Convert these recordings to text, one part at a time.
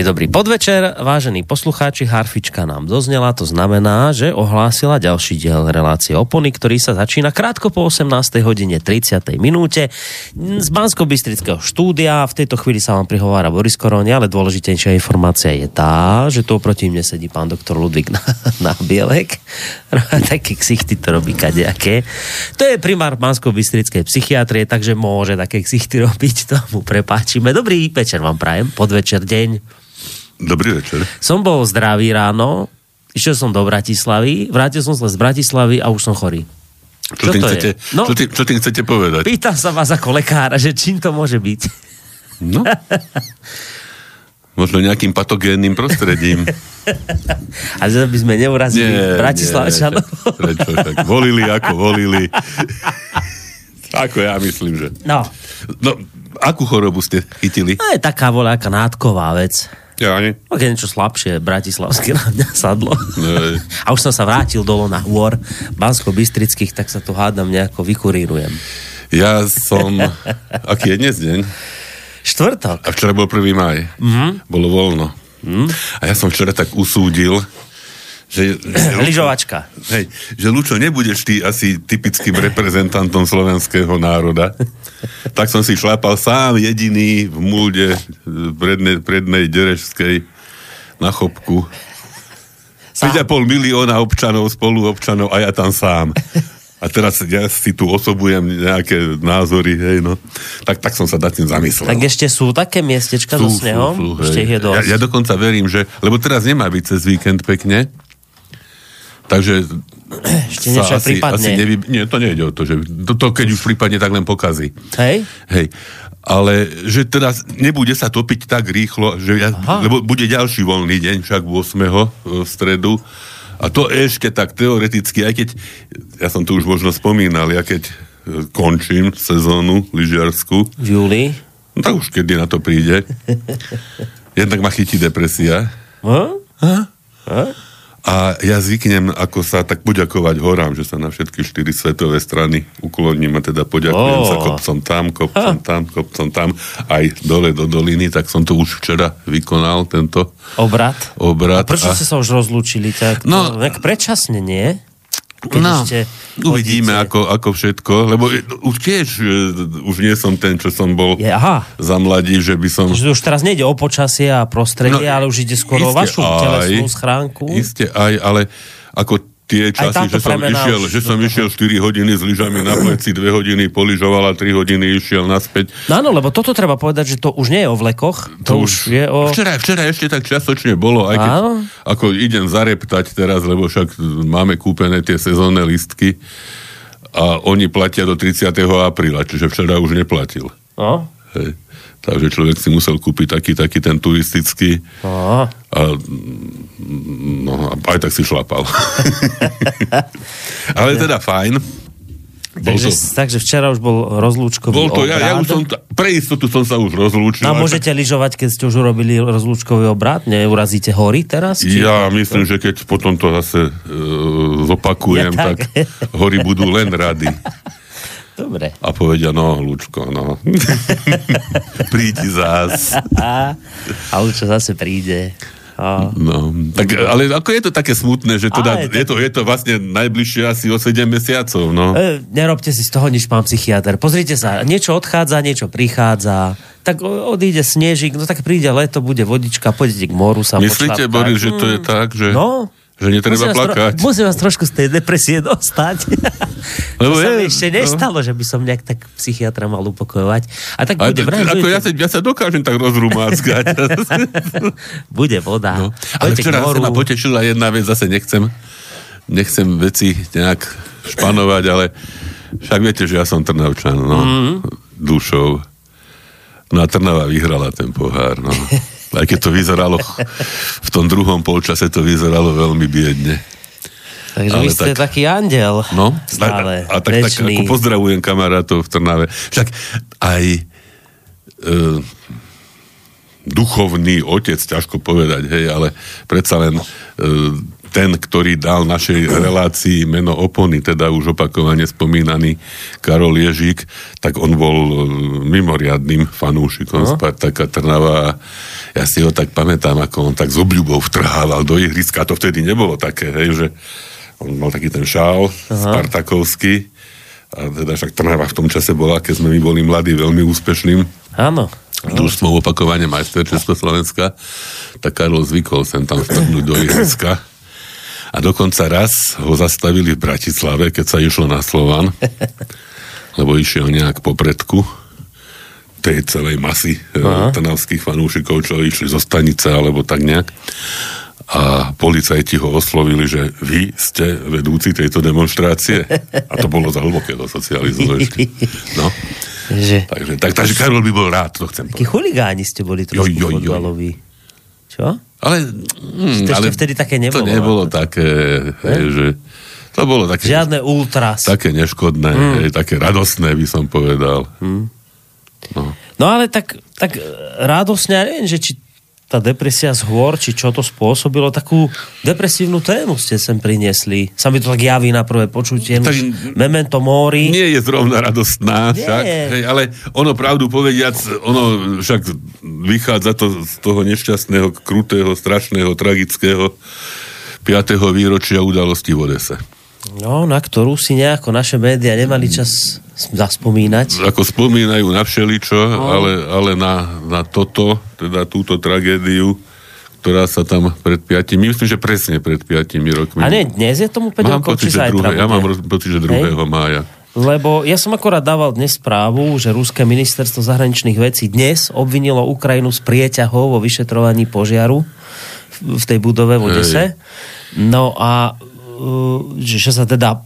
Príjemný dobrý podvečer, vážení poslucháči, harfička nám doznela, to znamená, že ohlásila ďalší diel relácie Opony, ktorý sa začína krátko po 18. hodine 30. minúte z bansko štúdia. V tejto chvíli sa vám prihovára Boris Koroni, ale dôležitejšia informácia je tá, že tu oproti mne sedí pán doktor Ludvík na, na Bielek. Také ksichty to robí kadejaké. To je primár bansko bystrickej psychiatrie, takže môže také ksichty robiť, to mu prepáčime. Dobrý večer vám prajem, podvečer, deň. Dobrý večer. Som bol zdravý ráno, išiel som do Bratislavy, vrátil som sa z Bratislavy a už som chorý. Čo, čo, tým, chcete, no, čo, tým, čo tým chcete povedať? Pýtam sa vás ako lekára, že čím to môže byť. No. Možno nejakým patogénnym prostredím. A že by sme neurazili Bratislavčanov. Prečo, tak volili ako volili. ako ja myslím, že... No. No, akú chorobu ste chytili? No, je taká voľaká nátková vec. Ja ani. Ok, niečo slabšie, bratislavské na mňa sadlo. Ne. A už som sa vrátil dolo na hôr Bansko-Bystrických, tak sa tu hádam nejako vykurírujem. Ja som... Aký je dnes deň? Štvrtok. A včera bol 1. maj. Mm-hmm. Bolo voľno. Mm. A ja som včera tak usúdil, že... že Lyžovačka. Hej, že Lučo, nebudeš ty asi typickým reprezentantom slovenského národa. tak som si šlápal sám jediný v múlde prednej, prednej Derešskej na chopku. 5,5 milióna občanov, spoluobčanov a ja tam sám. A teraz ja si tu osobujem nejaké názory, hej, no. Tak, tak som sa nad tým zamyslel. Tak ešte sú také miestečka sú, so snehom? Sú, sú, ešte je dosť. Ja, ja dokonca verím, že... Lebo teraz nemá byť cez víkend pekne, Takže ešte niečo asi, prípadne. Asi nevy... Nie, to nejde o to, že to, to keď už prípadne, tak len pokazí. Hej? Hej. Ale že teraz nebude sa topiť tak rýchlo, že ja, lebo bude ďalší voľný deň, však 8. v stredu. A to ešte tak teoreticky, aj keď, ja som tu už možno spomínal, ja keď e, končím sezónu lyžiarsku. V júli? No tak už kedy na to príde. Jednak ma chytí depresia. Ha? Ha? Ha? A ja zvyknem, ako sa tak poďakovať horám, že sa na všetky štyri svetové strany ukloním a teda poďakujem oh. sa kopcom tam, kopcom ha. tam, kopcom tam, aj dole do doliny, tak som to už včera vykonal, tento obrad. obrad a prečo a... ste sa už rozlúčili? Tak, no, tak predčasne, nie? Keď no, ešte uvidíme ako, ako všetko, lebo už tiež uh, už nie som ten, čo som bol je, aha. za mladí, že by som... Takže už teraz nejde o počasie a prostredie, no, ale už ide skôr o vašu aj, telesnú schránku. Isté aj, ale ako tie časy, že som, išiel, že som išiel 4 hodiny s lyžami na pleci, 2 hodiny poližoval a 3 hodiny išiel naspäť. No áno, lebo toto treba povedať, že to už nie je o vlekoch, to, to už je o... Včera, včera ešte tak častočne bolo, aj keď áno? ako idem zareptať teraz, lebo však máme kúpené tie sezónne listky a oni platia do 30. apríla, čiže včera už neplatil. No. Hej. Takže človek si musel kúpiť taký, taký ten turistický. A, no, aj tak si šlapal. Ale teda fajn. takže, to, takže včera už bol rozlúčkový bol to, obrad. Ja, ja už som, pre istotu som sa už rozlúčil. No môžete lyžovať, keď ste už urobili rozlúčkový obrad? Neurazíte hory teraz? Či ja myslím, že keď potom to zase uh, zopakujem, ja, tak. tak hory budú len rady. Dobre. A povedia, no, Lučko, no. Prídi zás. a Lučko zase príde. A... No, tak, ale ako je to také smutné, že teda, je, to, je to vlastne najbližšie asi o 7 mesiacov, no. E, nerobte si z toho nič, pán psychiatr. Pozrite sa, niečo odchádza, niečo prichádza. Tak odíde snežik, no tak príde leto, bude vodička, pôjdete k moru sa Myslíte, Boris, že to je tak, že... No, že netreba musím plakať. Tro- musím vás trošku z tej depresie dostať. Lebo to je, sa mi ešte no. nestalo, no. že by som nejak tak psychiatra mal upokojovať. A tak bude vraj, ako ja, sa, ja sa dokážem tak rozrumáckať. bude voda. No. Ale včera sa ma potešila jedna vec, zase nechcem, nechcem veci nejak španovať, ale však viete, že ja som Trnavčan, no, mm-hmm. dušou. No a Trnava vyhrala ten pohár, no. Aj keď to vyzeralo, v tom druhom polčase to vyzeralo veľmi biedne. Takže Ale vy ste tak, taký andel. No, stále, a, a tak, tak ako pozdravujem kamarátov v Trnave. Však aj e, duchovný otec, ťažko povedať, hej, ale predsa len e, ten, ktorý dal našej relácii meno opony, teda už opakovane spomínaný Karol Ježík, tak on bol e, mimoriadným fanúšikom no. Spartaka Trnava a ja si ho tak pamätám, ako on tak s obľubou vtrhával do ihriska. To vtedy nebolo také, hej, že on mal taký ten šál Aha. spartakovský a teda však Trnava v tom čase bola, keď sme my boli mladí, veľmi úspešným. Áno. Družstvom opakovane majster Československa, tak Karol zvykol sem tam strhnúť do ihriska a dokonca raz ho zastavili v Bratislave, keď sa išlo na Slovan, lebo išiel nejak po predku tej celej masy eh, Aha. trnavských fanúšikov, čo išli zo stanice alebo tak nejak. A policajti ho oslovili, že vy ste vedúci tejto demonstrácie. A to bolo za hlboké do socializmu ešte. No. Že... Takže, tak, takže Karol by bol rád, to chcem Takí chuligáni ste boli trošku jo, jo, jo. Čo? Ale, hm, to ale vtedy také nebolo. To nebolo ne? také, hej, že to bolo také... Žiadne ultras. Také neškodné, mm. hej, také radostné by som povedal. Mm. No. no ale tak, tak radosne, ja neviem, že či tá depresia z hôr, či čo to spôsobilo, takú depresívnu tému ste sem priniesli. Sa mi to tak javí na prvé počutie. Tak, memento mori. Nie je zrovna radostná, nie. však, hej, ale ono pravdu povediac, ono však vychádza to z toho nešťastného, krutého, strašného, tragického 5. výročia udalosti v Odese. No, na ktorú si nejako naše médiá nemali čas zaspomínať. Ako spomínajú na všeličo, no. ale, ale na, na toto, teda túto tragédiu, ktorá sa tam pred piatimi, myslím, že presne pred piatimi rokmi. A nie, dnes je tomu 5 mám rokov, pocit, či druhé, Ja mám pocit, že 2. Hej. mája. Lebo ja som akorát dával dnes správu, že Ruské ministerstvo zahraničných vecí dnes obvinilo Ukrajinu z prieťahov vo vyšetrovaní požiaru v tej budove v Odese. No a že, že sa teda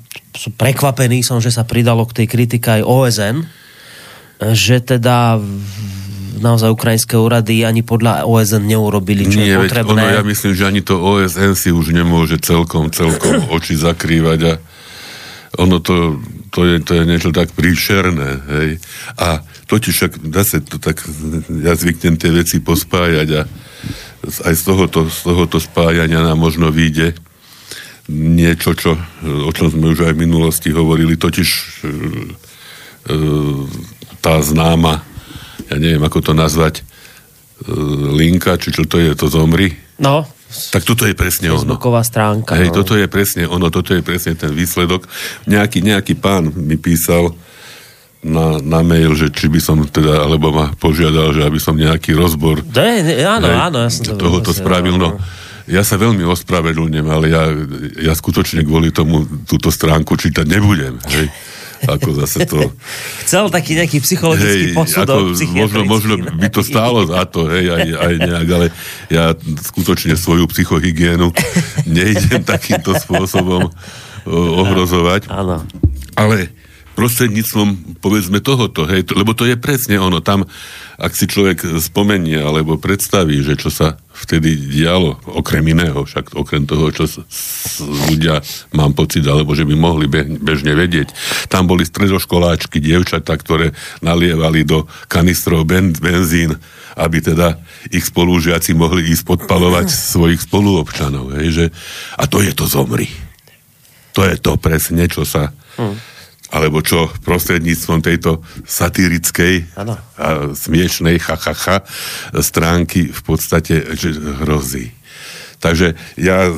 prekvapený som, že sa pridalo k tej kritike aj OSN, že teda naozaj ukrajinské úrady ani podľa OSN neurobili, čo Nie, je potrebné. Ono, ja myslím, že ani to OSN si už nemôže celkom, celkom oči zakrývať a ono to, to, je, to je niečo tak príšerné, hej. A totiž však zase to tak, ja zvyknem tie veci pospájať a aj z tohoto, z tohoto spájania nám možno vyjde, niečo, čo, o čom sme už aj v minulosti hovorili, totiž e, e, tá známa, ja neviem, ako to nazvať, e, linka, či čo to je, to zomri. No. Tak toto je presne Facebooková ono. stránka. Hej, no. toto je presne ono, toto je presne ten výsledok. Nejaký, nejaký pán mi písal na, na mail, že či by som teda, alebo ma požiadal, že aby som nejaký rozbor De, áno, hej, áno, ja som to tohoto spravil. No, ja sa veľmi ospravedlňujem, ale ja, ja skutočne kvôli tomu túto stránku čítať nebudem. Hej. Ako zase to... Chcel taký nejaký psychologický hej, posudok možno, možno by to stálo za to, hej, aj, aj nejak, ale ja skutočne svoju psychohygienu nejdem takýmto spôsobom ohrozovať. Áno. Ale prostredníctvom, povedzme, tohoto, hej, lebo to je presne ono, tam, ak si človek spomenie, alebo predstaví, že čo sa vtedy dialo, okrem iného, však okrem toho, čo ľudia, mám pocit, alebo že by mohli bežne vedieť, tam boli stredoškoláčky, dievčatá, ktoré nalievali do kanistrov ben, benzín, aby teda ich spolužiaci mohli ísť podpalovať svojich spoluobčanov, hej, že, a to je to zomri. To je to presne, čo sa... Hmm alebo čo prostredníctvom tejto satirickej ano. a smiešnej chachacha stránky v podstate hrozí. Takže ja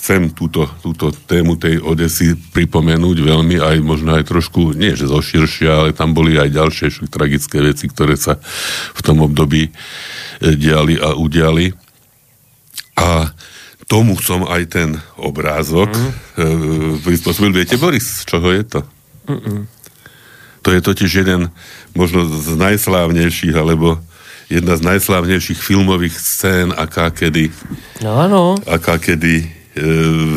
chcem túto, túto tému tej Odesy pripomenúť veľmi, aj možno aj trošku, nie že zoširšia, ale tam boli aj ďalšie tragické veci, ktoré sa v tom období e, diali a udiali. A tomu som aj ten obrázok mm. prispôsobil. Viete, Boris, z čoho je to? Mm-mm. To je totiž jeden možno z najslávnejších, alebo jedna z najslávnejších filmových scén, aká kedy, no, no. aká kedy e,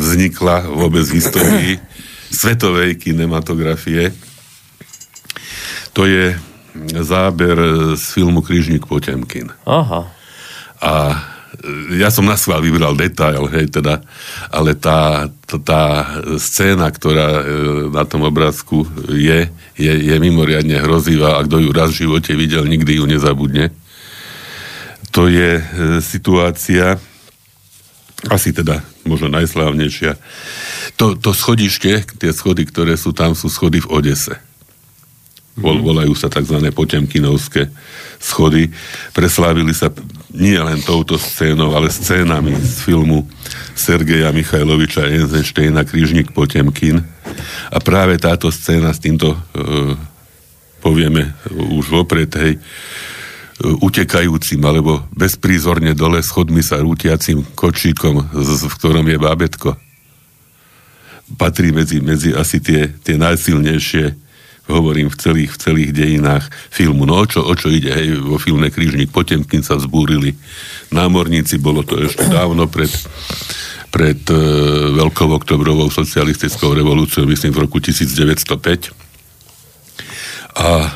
vznikla vôbec v histórii svetovej kinematografie. To je záber z filmu Krížnik Potemkin. Aha. A ja som na schvál vybral detail, hej, teda, ale tá, tá scéna, ktorá e, na tom obrázku je, je, je mimoriadne hrozivá a kto ju raz v živote videl, nikdy ju nezabudne. to je e, situácia, asi teda možno najslávnejšia. To, to schodište, tie schody, ktoré sú tam, sú schody v Odese. Vol, volajú sa tzv. potemkinovské schody. Preslávili sa nie len touto scénou, ale scénami z filmu Sergeja Michajloviča Eisensteina Krížnik Potemkin. A práve táto scéna s týmto, e, povieme už vopred, hej, e, utekajúcim alebo bezprízorne dole schodmi sa rútiacim kočíkom, v ktorom je bábetko. Patrí medzi, medzi asi tie, tie najsilnejšie hovorím v celých, v celých dejinách filmu. No o čo, o čo ide? Hej, vo filme Krížnik Potemkin sa vzbúrili námorníci, bolo to ešte dávno pred, pred e, Veľkou oktobrovou socialistickou revolúciou, myslím v roku 1905. A e,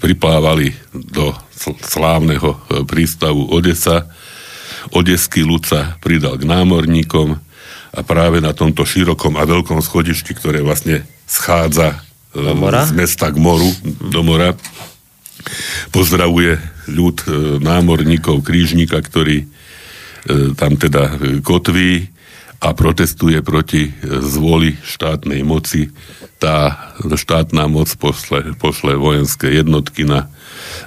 priplávali do slávneho e, prístavu Odesa. Odeský sa pridal k námorníkom a práve na tomto širokom a veľkom schodišti, ktoré vlastne schádza do mora? z mesta k moru, do mora. Pozdravuje ľud e, námorníkov krížnika, ktorý e, tam teda kotví a protestuje proti e, zvoli štátnej moci. Tá štátna moc pošle, pošle vojenské jednotky na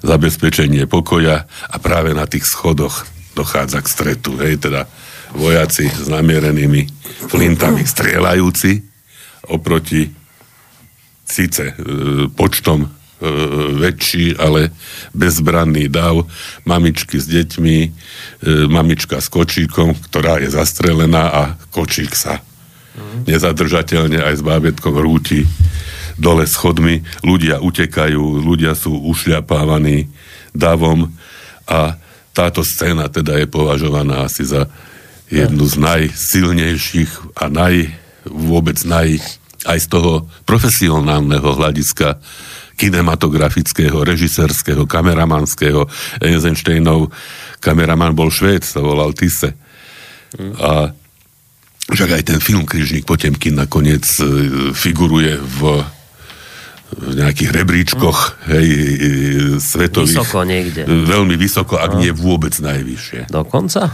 zabezpečenie pokoja a práve na tých schodoch dochádza k stretu. Hej, teda vojaci s namierenými flintami strieľajúci oproti síce e, počtom e, väčší, ale bezbranný dav, mamičky s deťmi, e, mamička s kočíkom, ktorá je zastrelená a kočík sa mm. nezadržateľne aj s bábetkom rúti dole schodmi, ľudia utekajú, ľudia sú ušľapávaní davom a táto scéna teda je považovaná asi za jednu z najsilnejších a naj, vôbec naj aj z toho profesionálneho hľadiska kinematografického, režisérskeho, kameramanského. Eisensteinov kameraman bol Švéd, sa volal Tisse. Mm. A však aj ten film Križník Potemkin nakoniec e, figuruje v v nejakých rebríčkoch, mm. hej, e, svetových. Vysoko niekde. Veľmi vysoko, ak no. nie vôbec najvyššie. Dokonca?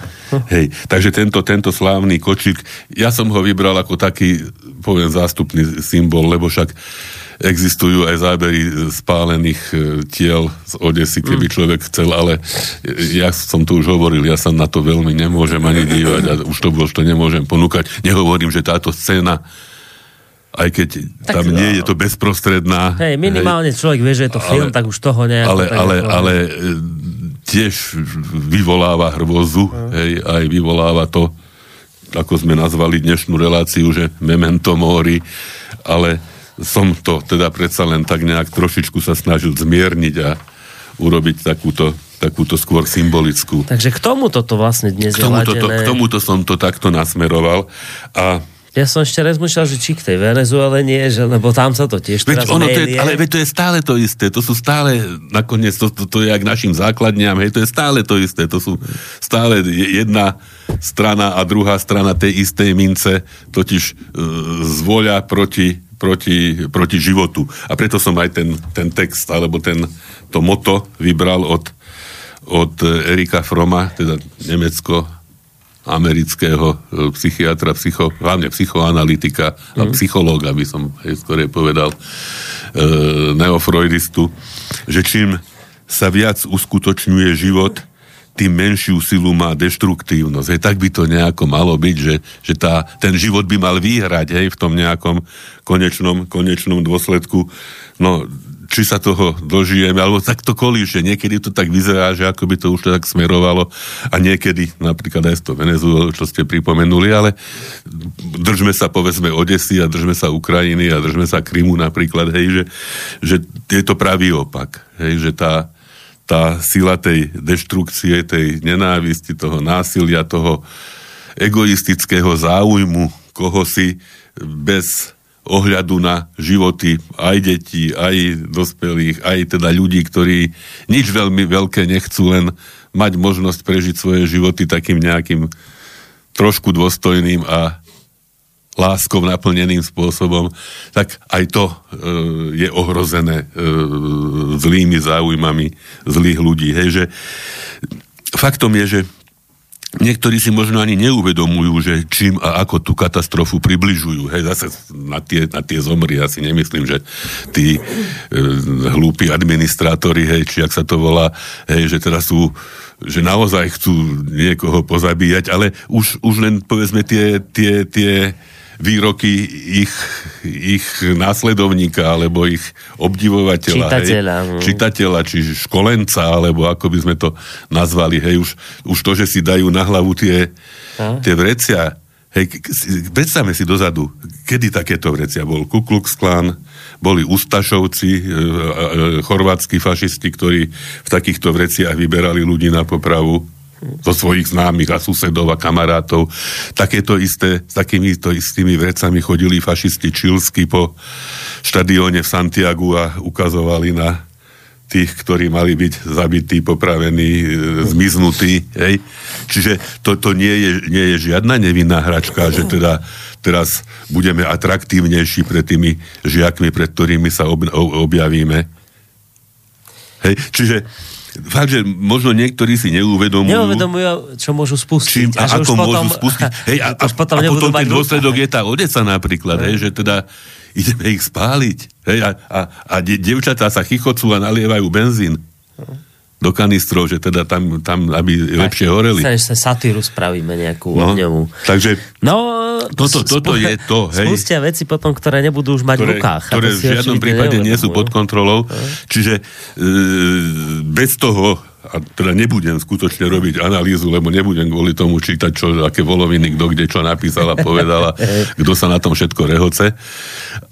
Hej, takže tento, tento slávny kočík, ja som ho vybral ako taký, poviem, zástupný symbol, lebo však existujú aj zábery spálených e, tiel z Odesy, keby mm. človek chcel, ale ja som to už hovoril, ja sa na to veľmi nemôžem ani dívať a už to už to nemôžem ponúkať. Nehovorím, že táto scéna aj keď tak, tam nie je to bezprostredná. Hej, minimálne hej, človek vie, že je to film, ale, tak už toho nejako... Ale, ale, ale e, tiež vyvoláva hrvozu, uh. hej, aj vyvoláva to, ako sme nazvali dnešnú reláciu, že memento mori, ale som to teda predsa len tak nejak trošičku sa snažil zmierniť a urobiť takúto, takúto skôr symbolickú. Takže k tomuto to vlastne dnes k tomuto, je to, K tomuto som to takto nasmeroval a ja som ešte rozmýšľal, že či k tej Venezuele nie, že, lebo tam sa to tiež veď teraz ono to je, Ale veď to je stále to isté, to sú stále, nakoniec to, to, to je jak našim základňam, hej, to je stále to isté, to sú stále jedna strana a druhá strana tej istej mince, totiž e, zvoľa proti, proti, proti životu. A preto som aj ten, ten text, alebo ten, to moto vybral od, od Erika Froma, teda Nemecko amerického e, psychiatra, psycho, hlavne psychoanalytika mm. a mhm. psychológa, by som skôr povedal, e, neofreudistu, že čím sa viac uskutočňuje život, tým menšiu silu má deštruktívnosť. Hej, tak by to nejako malo byť, že, že tá, ten život by mal vyhrať hej, v tom nejakom konečnom, konečnom dôsledku. No, či sa toho dožijeme, alebo tak to kolíše. Niekedy to tak vyzerá, že ako by to už tak smerovalo a niekedy, napríklad aj to Venezuelu, čo ste pripomenuli, ale držme sa povedzme Odesy a držme sa Ukrajiny a držme sa Krymu napríklad, hej, že, že je to pravý opak. Hej, že tá, tá sila tej deštrukcie, tej nenávisti, toho násilia, toho egoistického záujmu koho si bez ohľadu na životy aj detí, aj dospelých, aj teda ľudí, ktorí nič veľmi veľké nechcú, len mať možnosť prežiť svoje životy takým nejakým trošku dôstojným a láskou naplneným spôsobom, tak aj to e, je ohrozené e, zlými záujmami zlých ľudí. Hej, že faktom je, že niektorí si možno ani neuvedomujú, že čím a ako tú katastrofu približujú. Hej, zase na tie, na tie zomry ja si nemyslím, že tí e, hlúpi administrátori, hej, či ak sa to volá, hej, že teraz sú že naozaj chcú niekoho pozabíjať, ale už, už len povedzme tie, tie, tie výroky ich, ich následovníka alebo ich obdivovateľa. Čitateľa. Hej, no. čitateľa, či školenca, alebo ako by sme to nazvali. Hej, už, už to, že si dajú na hlavu tie, tie vrecia. Hej, predstavme si dozadu, kedy takéto vrecia bol Ku Klux Klan, boli Ustašovci, e, e, chorvátsky fašisti, ktorí v takýchto vreciach vyberali ľudí na popravu zo svojich známych a susedov a kamarátov. Takéto isté, s takýmito istými vrecami chodili fašisti čilsky po štadióne v Santiagu a ukazovali na tých, ktorí mali byť zabití, popravení, e, zmiznutí. Hej? Čiže toto nie je, nie je žiadna nevinná hračka, že teda teraz budeme atraktívnejší pred tými žiakmi, pred ktorými sa ob, objavíme. Hej? Čiže fakt, že možno niektorí si neuvedomujú. Neuvedomujú, čo môžu spustiť. Čím, a, a ako môžu potom, spustiť. Hej, a, a, potom, a potom ten dôsledok je tá odeca napríklad, hej, že teda ideme ich spáliť. Hej, a, a, a de, devčatá sa chichocú a nalievajú benzín do kanistrov, že teda tam, tam aby tak, lepšie horeli. Sa, sa satíru spravíme nejakú no, ohňovú. Takže no, toto, toto je to. Hej. Spustia veci potom, ktoré nebudú už mať ktoré, v rukách. Ktoré v žiadnom prípade nie sú pod kontrolou. No. Čiže e, bez toho a teda nebudem skutočne robiť analýzu, lebo nebudem kvôli tomu čítať, čo, aké voloviny, kto kde čo napísala, povedala, kto sa na tom všetko rehoce,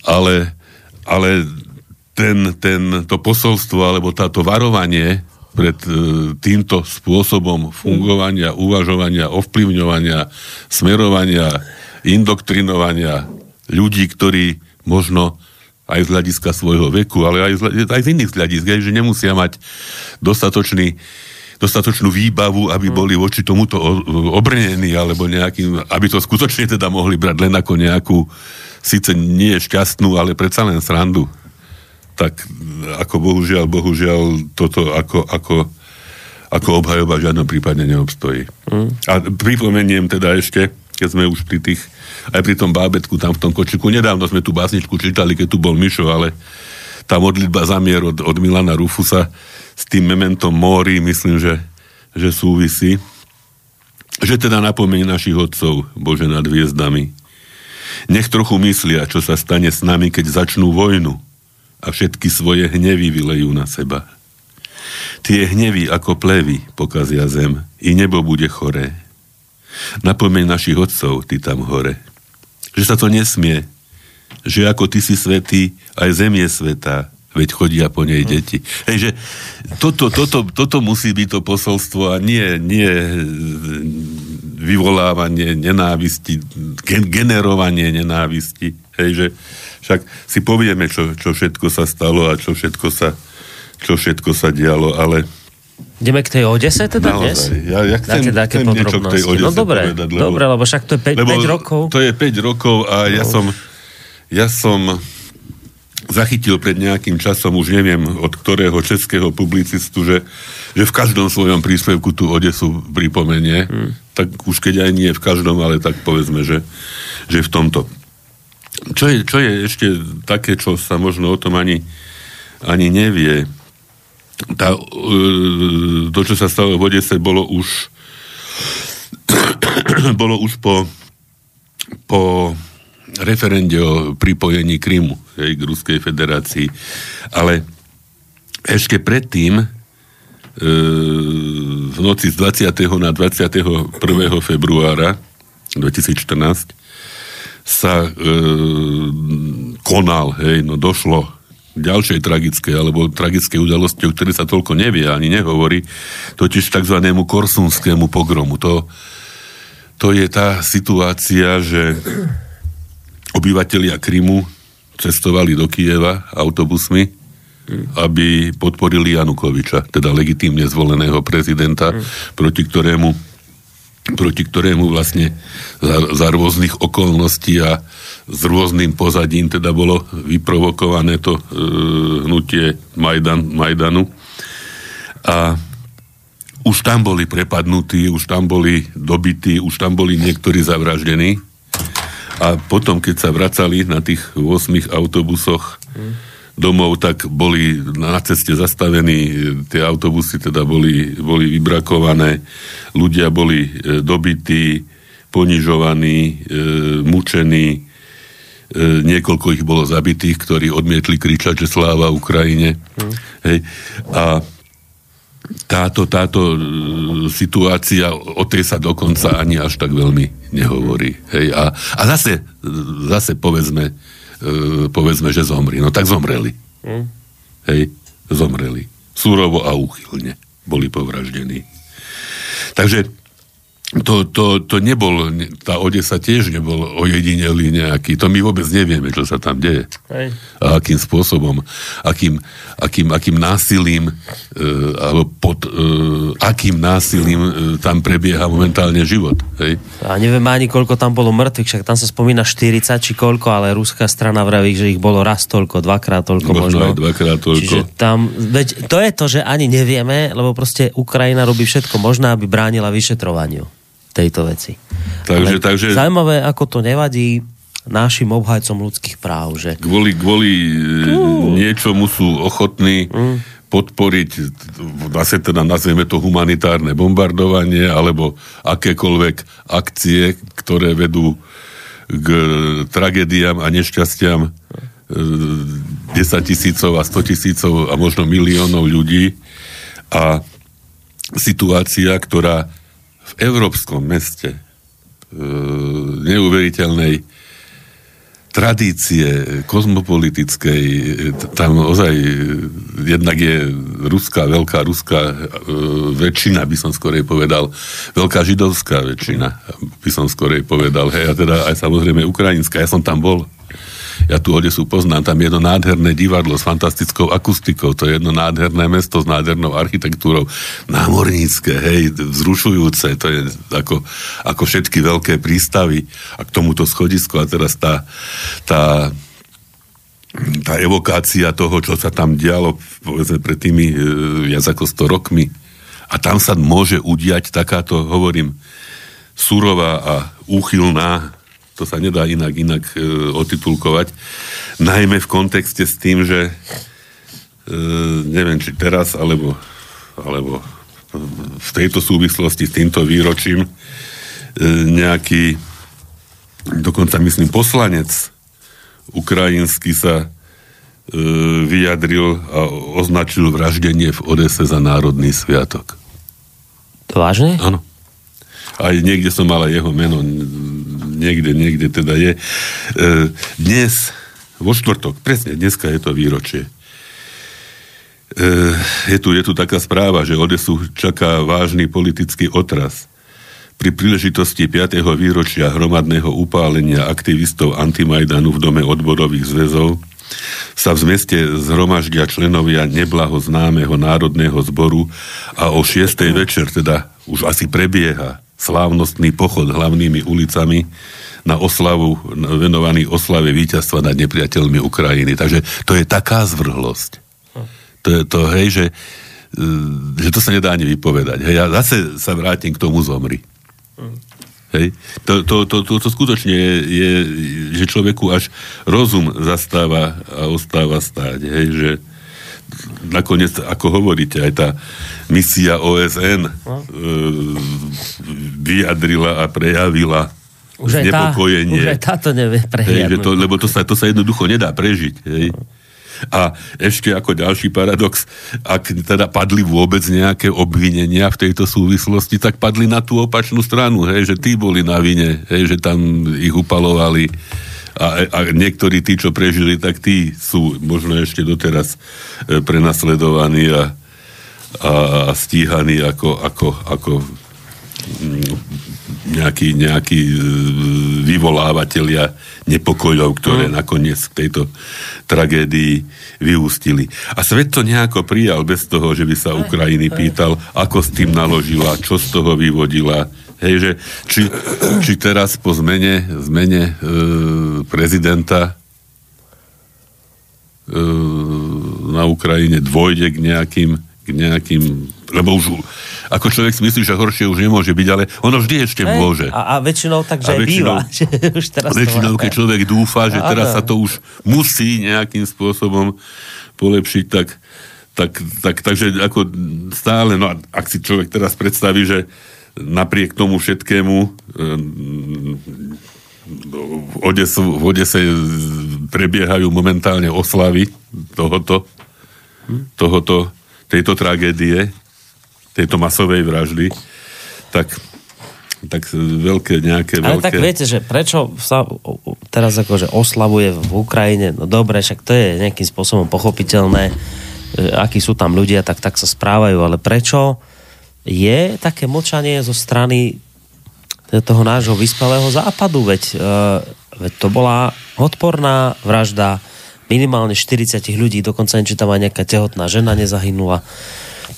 ale, ale ten, ten, to posolstvo, alebo táto varovanie pred e, týmto spôsobom fungovania, uvažovania, ovplyvňovania, smerovania, indoktrinovania ľudí, ktorí možno aj z hľadiska svojho veku, ale aj z, aj z iných hľadisk, že nemusia mať dostatočný dostatočnú výbavu, aby boli voči tomuto obrnení, alebo nejakým, aby to skutočne teda mohli brať len ako nejakú, síce nie šťastnú, ale predsa len srandu. Tak ako bohužiaľ, bohužiaľ toto ako, ako, ako obhajoba v žiadnom prípade neobstojí. Mm. A pripomeniem teda ešte, keď sme už pri tých aj pri tom bábetku tam v tom kočiku. Nedávno sme tú básničku čítali, keď tu bol Mišo, ale tá modlitba za mier od, od Milana Rufusa s tým mementom Móri, myslím, že, že súvisí. Že teda napomení našich otcov, Bože, nad hviezdami. Nech trochu myslia, čo sa stane s nami, keď začnú vojnu a všetky svoje hnevy vylejú na seba. Tie hnevy ako plevy pokazia zem, i nebo bude choré. Napomeň našich otcov, ty tam hore že sa to nesmie. Že ako ty si svetý, aj zem je svetá, veď chodia po nej deti. Hej, že toto, toto, toto musí byť to posolstvo a nie, nie vyvolávanie nenávisti, gen, generovanie nenávisti. Hej, že však si povieme, čo, čo všetko sa stalo a čo všetko sa, čo všetko sa dialo, ale Ideme k tej Odese teda Naozaj. dnes? Ja, ja chcem, Dáte chcem niečo k tej Odese No dobre, povedať, lebo, dobre, lebo však to je 5, 5 rokov. To je 5 rokov a no. ja som ja som zachytil pred nejakým časom, už neviem od ktorého českého publicistu, že, že v každom svojom príspevku tú Odesu pripomenie. Hmm. Tak už keď aj nie v každom, ale tak povedzme, že, že v tomto. Čo je, čo je ešte také, čo sa možno o tom ani, ani nevie tá, e, to, čo sa stalo v Odese, bolo už bolo už po, po referende o pripojení Krymu hej, k Ruskej federácii. Ale ešte predtým e, v noci z 20. na 21. februára 2014 sa e, konal, hej, no došlo ďalšej tragickej alebo tragickej udalosti, o ktorej sa toľko nevie ani nehovorí, totiž tzv. korsunskému pogromu. To, to je tá situácia, že obyvatelia Krymu cestovali do Kieva autobusmi, aby podporili Janukoviča, teda legitímne zvoleného prezidenta, proti ktorému, proti ktorému vlastne za, za rôznych okolností a s rôznym pozadím teda bolo vyprovokované to e, hnutie Majdan, Majdanu. A už tam boli prepadnutí, už tam boli dobití, už tam boli niektorí zavraždení. A potom, keď sa vracali na tých 8 autobusoch domov, tak boli na ceste zastavení, tie autobusy teda boli, boli vybrakované, ľudia boli e, dobití, ponižovaní, e, mučení, e, niekoľko ich bolo zabitých, ktorí odmietli kričať, že sláva Ukrajine. Mm. Hej. A táto, táto e, situácia, o tej sa dokonca ani až tak veľmi nehovorí. Hej. A, a zase, zase povedzme, e, povedzme, že zomri. No tak zomreli. Mm. Hej, zomreli. Súrovo a úchylne boli povraždení. Takže to, to, to nebol, tá Odesa tiež nebol ojedinelý nejaký, to my vôbec nevieme, čo sa tam deje. Hej. A akým spôsobom, akým, akým, akým násilím, e, alebo pod e, akým násilím e, tam prebieha momentálne život. Hej. A nevieme ani, koľko tam bolo mŕtvych, však tam sa spomína 40 či koľko, ale ruská strana vraví, že ich bolo raz toľko, dvakrát toľko možno. možno. aj dvakrát toľko. Čiže tam, veď to je to, že ani nevieme, lebo proste Ukrajina robí všetko možné, aby bránila vyšetrovaniu tejto veci. Takže, takže... Zaujímavé, ako to nevadí našim obhajcom ľudských práv. Že... Kvôli, kvôli uh. niečomu sú ochotní uh. podporiť, zase teda nazvieme to humanitárne bombardovanie, alebo akékoľvek akcie, ktoré vedú k tragédiám a nešťastiam 10 e, tisícov a 100 tisícov a možno miliónov ľudí a situácia, ktorá v európskom meste e, neuveriteľnej tradície kozmopolitickej, tam ozaj jednak je ruská, veľká ruská e, väčšina, by som skorej povedal, veľká židovská väčšina, by som skorej povedal, hej, a teda aj samozrejme ukrajinská, ja som tam bol ja tu Odesu poznám, tam je jedno nádherné divadlo s fantastickou akustikou, to je jedno nádherné mesto s nádhernou architektúrou, námornícke, hej, vzrušujúce, to je ako, ako všetky veľké prístavy a k tomuto schodisko a teraz tá, tá tá evokácia toho, čo sa tam dialo povedzme pred tými e, viac ako 100 rokmi. A tam sa môže udiať takáto, hovorím, surová a úchylná to sa nedá inak, inak e, otitulkovať. Najmä v kontexte s tým, že e, neviem, či teraz, alebo, alebo v tejto súvislosti s týmto výročím e, nejaký dokonca myslím poslanec ukrajinský sa e, vyjadril a označil vraždenie v Odese za národný sviatok. To vážne? Áno. Aj niekde som mal aj jeho meno, niekde, niekde teda je. E, dnes, vo štvrtok, presne, dneska je to výročie. E, je tu, je tu taká správa, že Odesu čaká vážny politický otraz. Pri príležitosti 5. výročia hromadného upálenia aktivistov Antimajdanu v dome odborových zväzov sa v meste zhromaždia členovia neblaho známeho národného zboru a o 6. večer, teda už asi prebieha slávnostný pochod hlavnými ulicami na oslavu, venovaný oslave víťazstva nad nepriateľmi Ukrajiny. Takže to je taká zvrhlosť. To je to, hej, že, e, že to sa nedá ani vypovedať. Hej, ja zase sa vrátim k tomu zomri. Hej. To, to, to, to, to skutočne je, je, že človeku až rozum zastáva a ostáva stáť. Hej, že, nakoniec, ako hovoríte, aj tá misia OSN no. e, vyjadrila a prejavila už znepokojenie. Tá, už aj táto nevie hej, že to, Lebo to sa, to sa jednoducho nedá prežiť. Hej. A ešte ako ďalší paradox, ak teda padli vôbec nejaké obvinenia v tejto súvislosti, tak padli na tú opačnú stranu, hej, že tí boli na vine, hej, že tam ich upalovali a, a niektorí tí, čo prežili, tak tí sú možno ešte doteraz e, prenasledovaní a, a, a stíhaní ako, ako, ako mm, nejakí, nejakí e, vyvolávateľia nepokojov, ktoré mm. nakoniec k tejto tragédii vyústili. A svet to nejako prijal bez toho, že by sa Ukrajiny pýtal, ako s tým naložila, čo z toho vyvodila, Hej, že či, či teraz po zmene, zmene e, prezidenta e, na Ukrajine dôjde k nejakým, k nejakým lebo už ako človek si myslí, že horšie už nemôže byť, ale ono vždy ešte Hej, môže. A, a väčšinou tak, že väčšinou, býva. Že už teraz väčšinou, keď človek dúfa, že teraz sa to už musí nejakým spôsobom polepšiť, tak, tak, tak, takže ako stále, no ak si človek teraz predstaví, že napriek tomu všetkému v Odese, v Odese prebiehajú momentálne oslavy tohoto, tohoto, tejto tragédie, tejto masovej vraždy, tak tak veľké nejaké Ale veľké... tak viete, že prečo sa teraz akože oslavuje v Ukrajine, no dobre, však to je nejakým spôsobom pochopiteľné, akí sú tam ľudia, tak tak sa správajú, ale prečo je také močanie zo strany toho nášho vyspelého západu, veď, uh, veď to bola odporná vražda minimálne 40 ľudí, dokonca či tam aj nejaká tehotná žena nezahynula.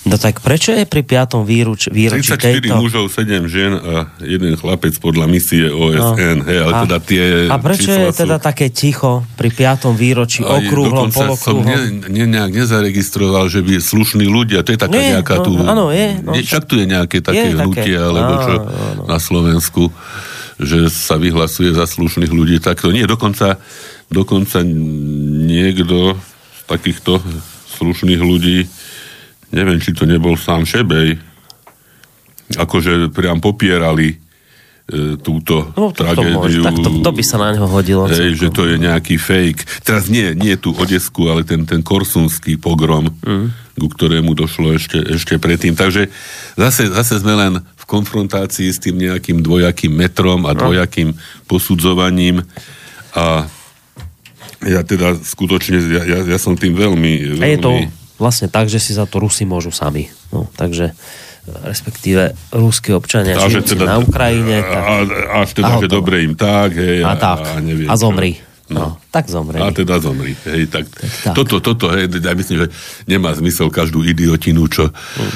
No tak prečo je pri 5. výroč, výročí 34 tejto... mužov, 7 žien a jeden chlapec podľa misie OSN, no. hej, ale a, teda tie A prečo je teda sú... také ticho pri 5. výročí, okrúhlom, polokrúhlom? som ne, ne, nejak nezaregistroval, že by slušní ľudia, to je taká Nie, nejaká no, tu... Áno, je. No, nie, však tu je nejaké také je hnutie, také. alebo čo no, no. na Slovensku, že sa vyhlasuje za slušných ľudí, tak to nie. Dokonca, dokonca niekto z takýchto slušných ľudí neviem, či to nebol sám Šebej, akože priam popierali e, túto no, to, tragédiu. To, tak to, to by sa na neho hodilo. Hej, že to je nejaký fake. Teraz nie, nie tu Odesku, ale ten, ten korsunský pogrom, mm. ku ktorému došlo ešte, ešte predtým. Takže zase, zase sme len v konfrontácii s tým nejakým dvojakým metrom a no. dvojakým posudzovaním a ja teda skutočne, ja, ja, ja som tým veľmi, veľmi... A je to vlastne tak, že si za to Rusi môžu sami. No, takže respektíve ruskí občania, či teda, na Ukrajine. Tak, a, až teda, a že dobre im tak, hej, a, a, tak, a, neviem, a zomri. No. no, tak zomri. A teda zomri. Hej, tak, tak, tak. Toto, toto, hej, ja myslím, že nemá zmysel každú idiotinu, čo mm. e,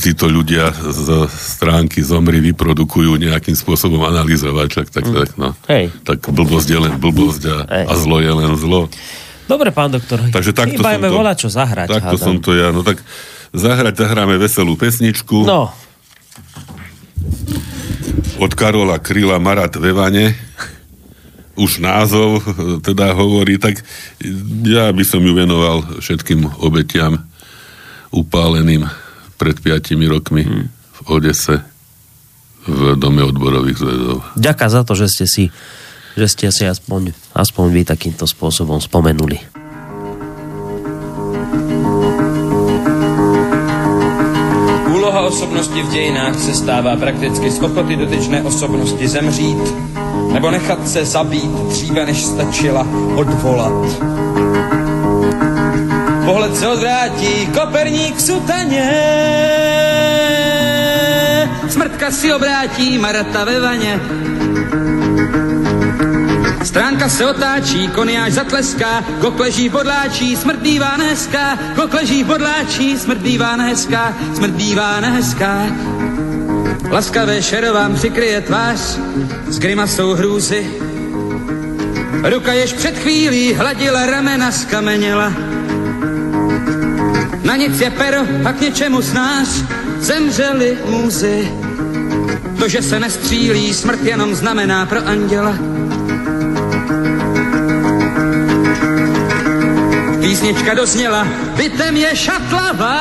títo ľudia z stránky zomri vyprodukujú nejakým spôsobom analyzovať, tak, tak, mm. tak, no. Hej. tak blbosť je len blbosť a, a zlo je len zlo. Dobre, pán doktor. Takže takto som to, volať, čo zahrať. Takto hádam. som to ja. No tak zahrať, zahráme veselú pesničku. No. Od Karola Kryla Marat Vevane. Už názov teda hovorí, tak ja by som ju venoval všetkým obetiam upáleným pred 5 rokmi hmm. v Odese v Dome odborových zväzov. Ďakujem za to, že ste si že ste si aspoň, aspoň vy takýmto spôsobom spomenuli. Úloha osobnosti v dějinách se stává prakticky z ochoty dotyčné osobnosti zemřít nebo nechat se zabít dříve, než stačila odvolat. Pohled se odvrátí, Koperník sutaně. Smrtka si obrátí, Marata ve vaně. Stránka se otáčí, koniáž zatleská, kok leží v bodláčí, smrt bývá nehezká, kok leží v bodláčí, smrt bývá nehezká, smrt bývá nehezká. Laskavé šero vám přikryje tvář s grimasou hrůzy. Ruka jež před chvílí hladila ramena skameněla. Na nic je pero a k něčemu snář zemřeli můzy. To, že se nestřílí, smrt jenom znamená pro anděla. Písnička dozněla, bytem je šatlavá.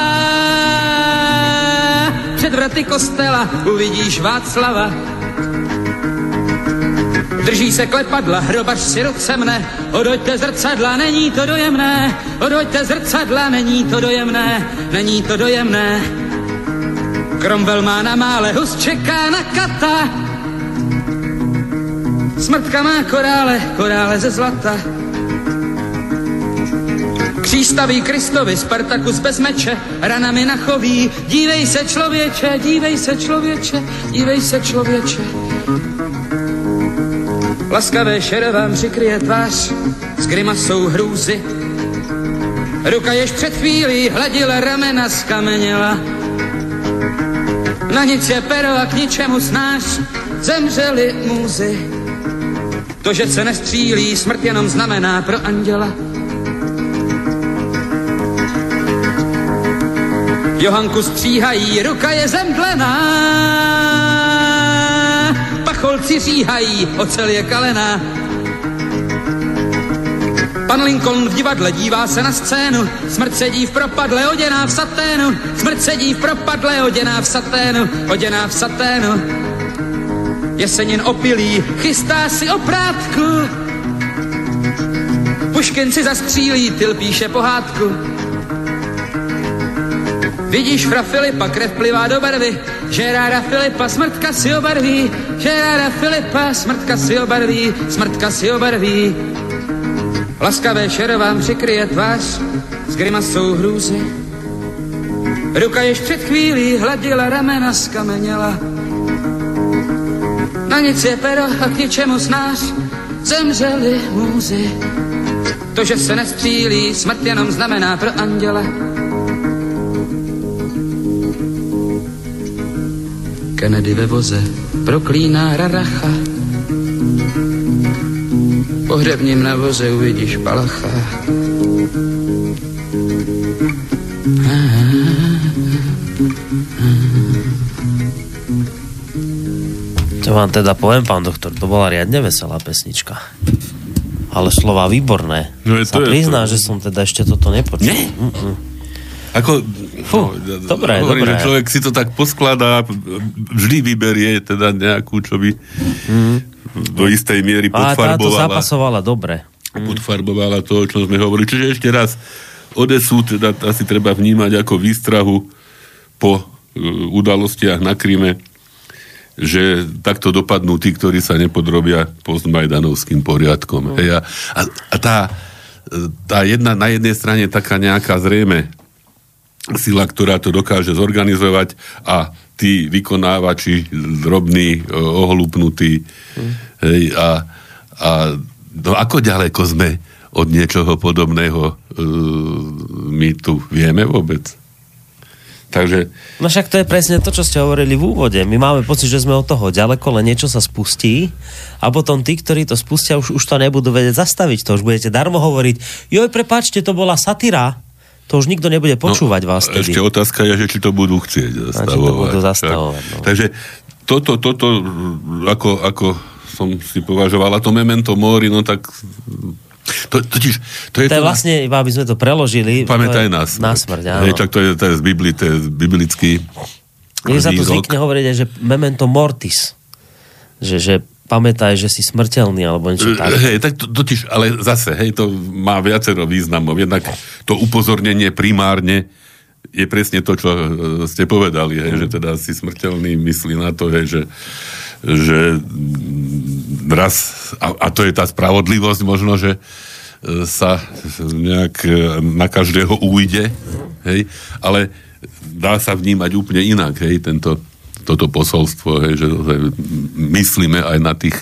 Před vraty kostela uvidíš Václava. Drží se klepadla, hrobař si ruce mne, odoďte zrcadla, není to dojemné, odoďte zrcadla, není to dojemné, není to dojemné. Kromvel má na mále, hus čeká na kata. Smrtka má korále, korále ze zlata. Přístaví Kristovi, Spartakus bez meče, ranami na choví. Dívej se člověče, dívej se člověče, dívej se člověče. Laskavé šere vám přikryje tvář s grimasou hrůzy. Ruka jež před chvílí hladila ramena skameněla. Na nic je pero a k ničemu snáš zemřeli můzy. To, že se nestřílí, smrt jenom znamená pro anděla Johanku stříhají, ruka je zemdlená. Pacholci říhají, ocel je kalená. Pan Lincoln v divadle dívá se na scénu, smrt sedí v propadle, oděná v saténu, smrt sedí v propadle, oděná v saténu, oděná v saténu. Jesenin opilý, chystá si oprátku, Puškin si zastřílí, Tyl píše pohádku. Vidíš fra Filipa, krev plivá do barvy, Žerára Filipa, smrtka si obarví, Žerára Filipa, smrtka si obarví, smrtka si obarví. Laskavé šero vám přikryje tvář s grimasou hrůzy. Ruka jež před chvílí hladila ramena skameněla. Na nic je pero a k ničemu snář zemřeli můzy. To, že se nestřílí, smrt jenom znamená pro anděle. Kennedy ve voze proklíná raracha. Pohřebním na voze uvidíš palacha. To vám teda poviem, pán doktor, to bola riadne veselá pesnička. Ale slova výborné. No je Sa to- je prizná, to- že som teda ešte toto nepočul. Nie? Mm-mm. Ako, Fú, dobré, hovorím, dobré. že človek si to tak poskladá, vždy vyberie teda nejakú, čo by do istej miery Mhm. A táto podfarbovala, zapasovala dobre. podfarbovala to, o čom sme hovorili. Čiže ešte raz, Odesu teda asi treba vnímať ako výstrahu po uh, udalostiach na Kryme, že takto dopadnú tí, ktorí sa nepodrobia postmajdanovským poriadkom. Mm. Hej, a, a, a tá, tá jedna, na jednej strane taká nejaká zrejme sila, ktorá to dokáže zorganizovať a tí vykonávači drobní, e, ohlúpnutí. Mm. Hej, a, a no ako ďaleko sme od niečoho podobného e, my tu vieme vôbec? Takže No však to je presne to, čo ste hovorili v úvode. My máme pocit, že sme od toho ďaleko, len niečo sa spustí a potom tí, ktorí to spustia, už, už to nebudú vedieť zastaviť. To už budete darmo hovoriť. Joj, prepáčte, to bola satyra. To už nikto nebude počúvať vás No, Ešte tedy. otázka je, že či to budú chcieť A či to budú zastavovať. zastavovať, no. Takže toto, toto, ako, ako som si považoval, a to memento mori, no tak... To, totiž, to je To je to vlastne, iba aby sme to preložili. Pamätaj to je na smrť. Áno. Hej, tak to je, to je z Bibli, to je biblický Niekde sa to výrok. zvykne hovoriť, že memento mortis. Že, že pamätaj, že si smrteľný, alebo niečo tak. Hej, tak to, totiž, ale zase, hej, to má viacero významov. Jednak to upozornenie primárne je presne to, čo e, ste povedali, hej, že teda si smrteľný myslí na to, hej, že, že mm, raz, a, a to je tá spravodlivosť možno, že e, sa nejak e, na každého ujde, hej, ale dá sa vnímať úplne inak, hej, tento, toto posolstvo, hej, že myslíme aj na tých,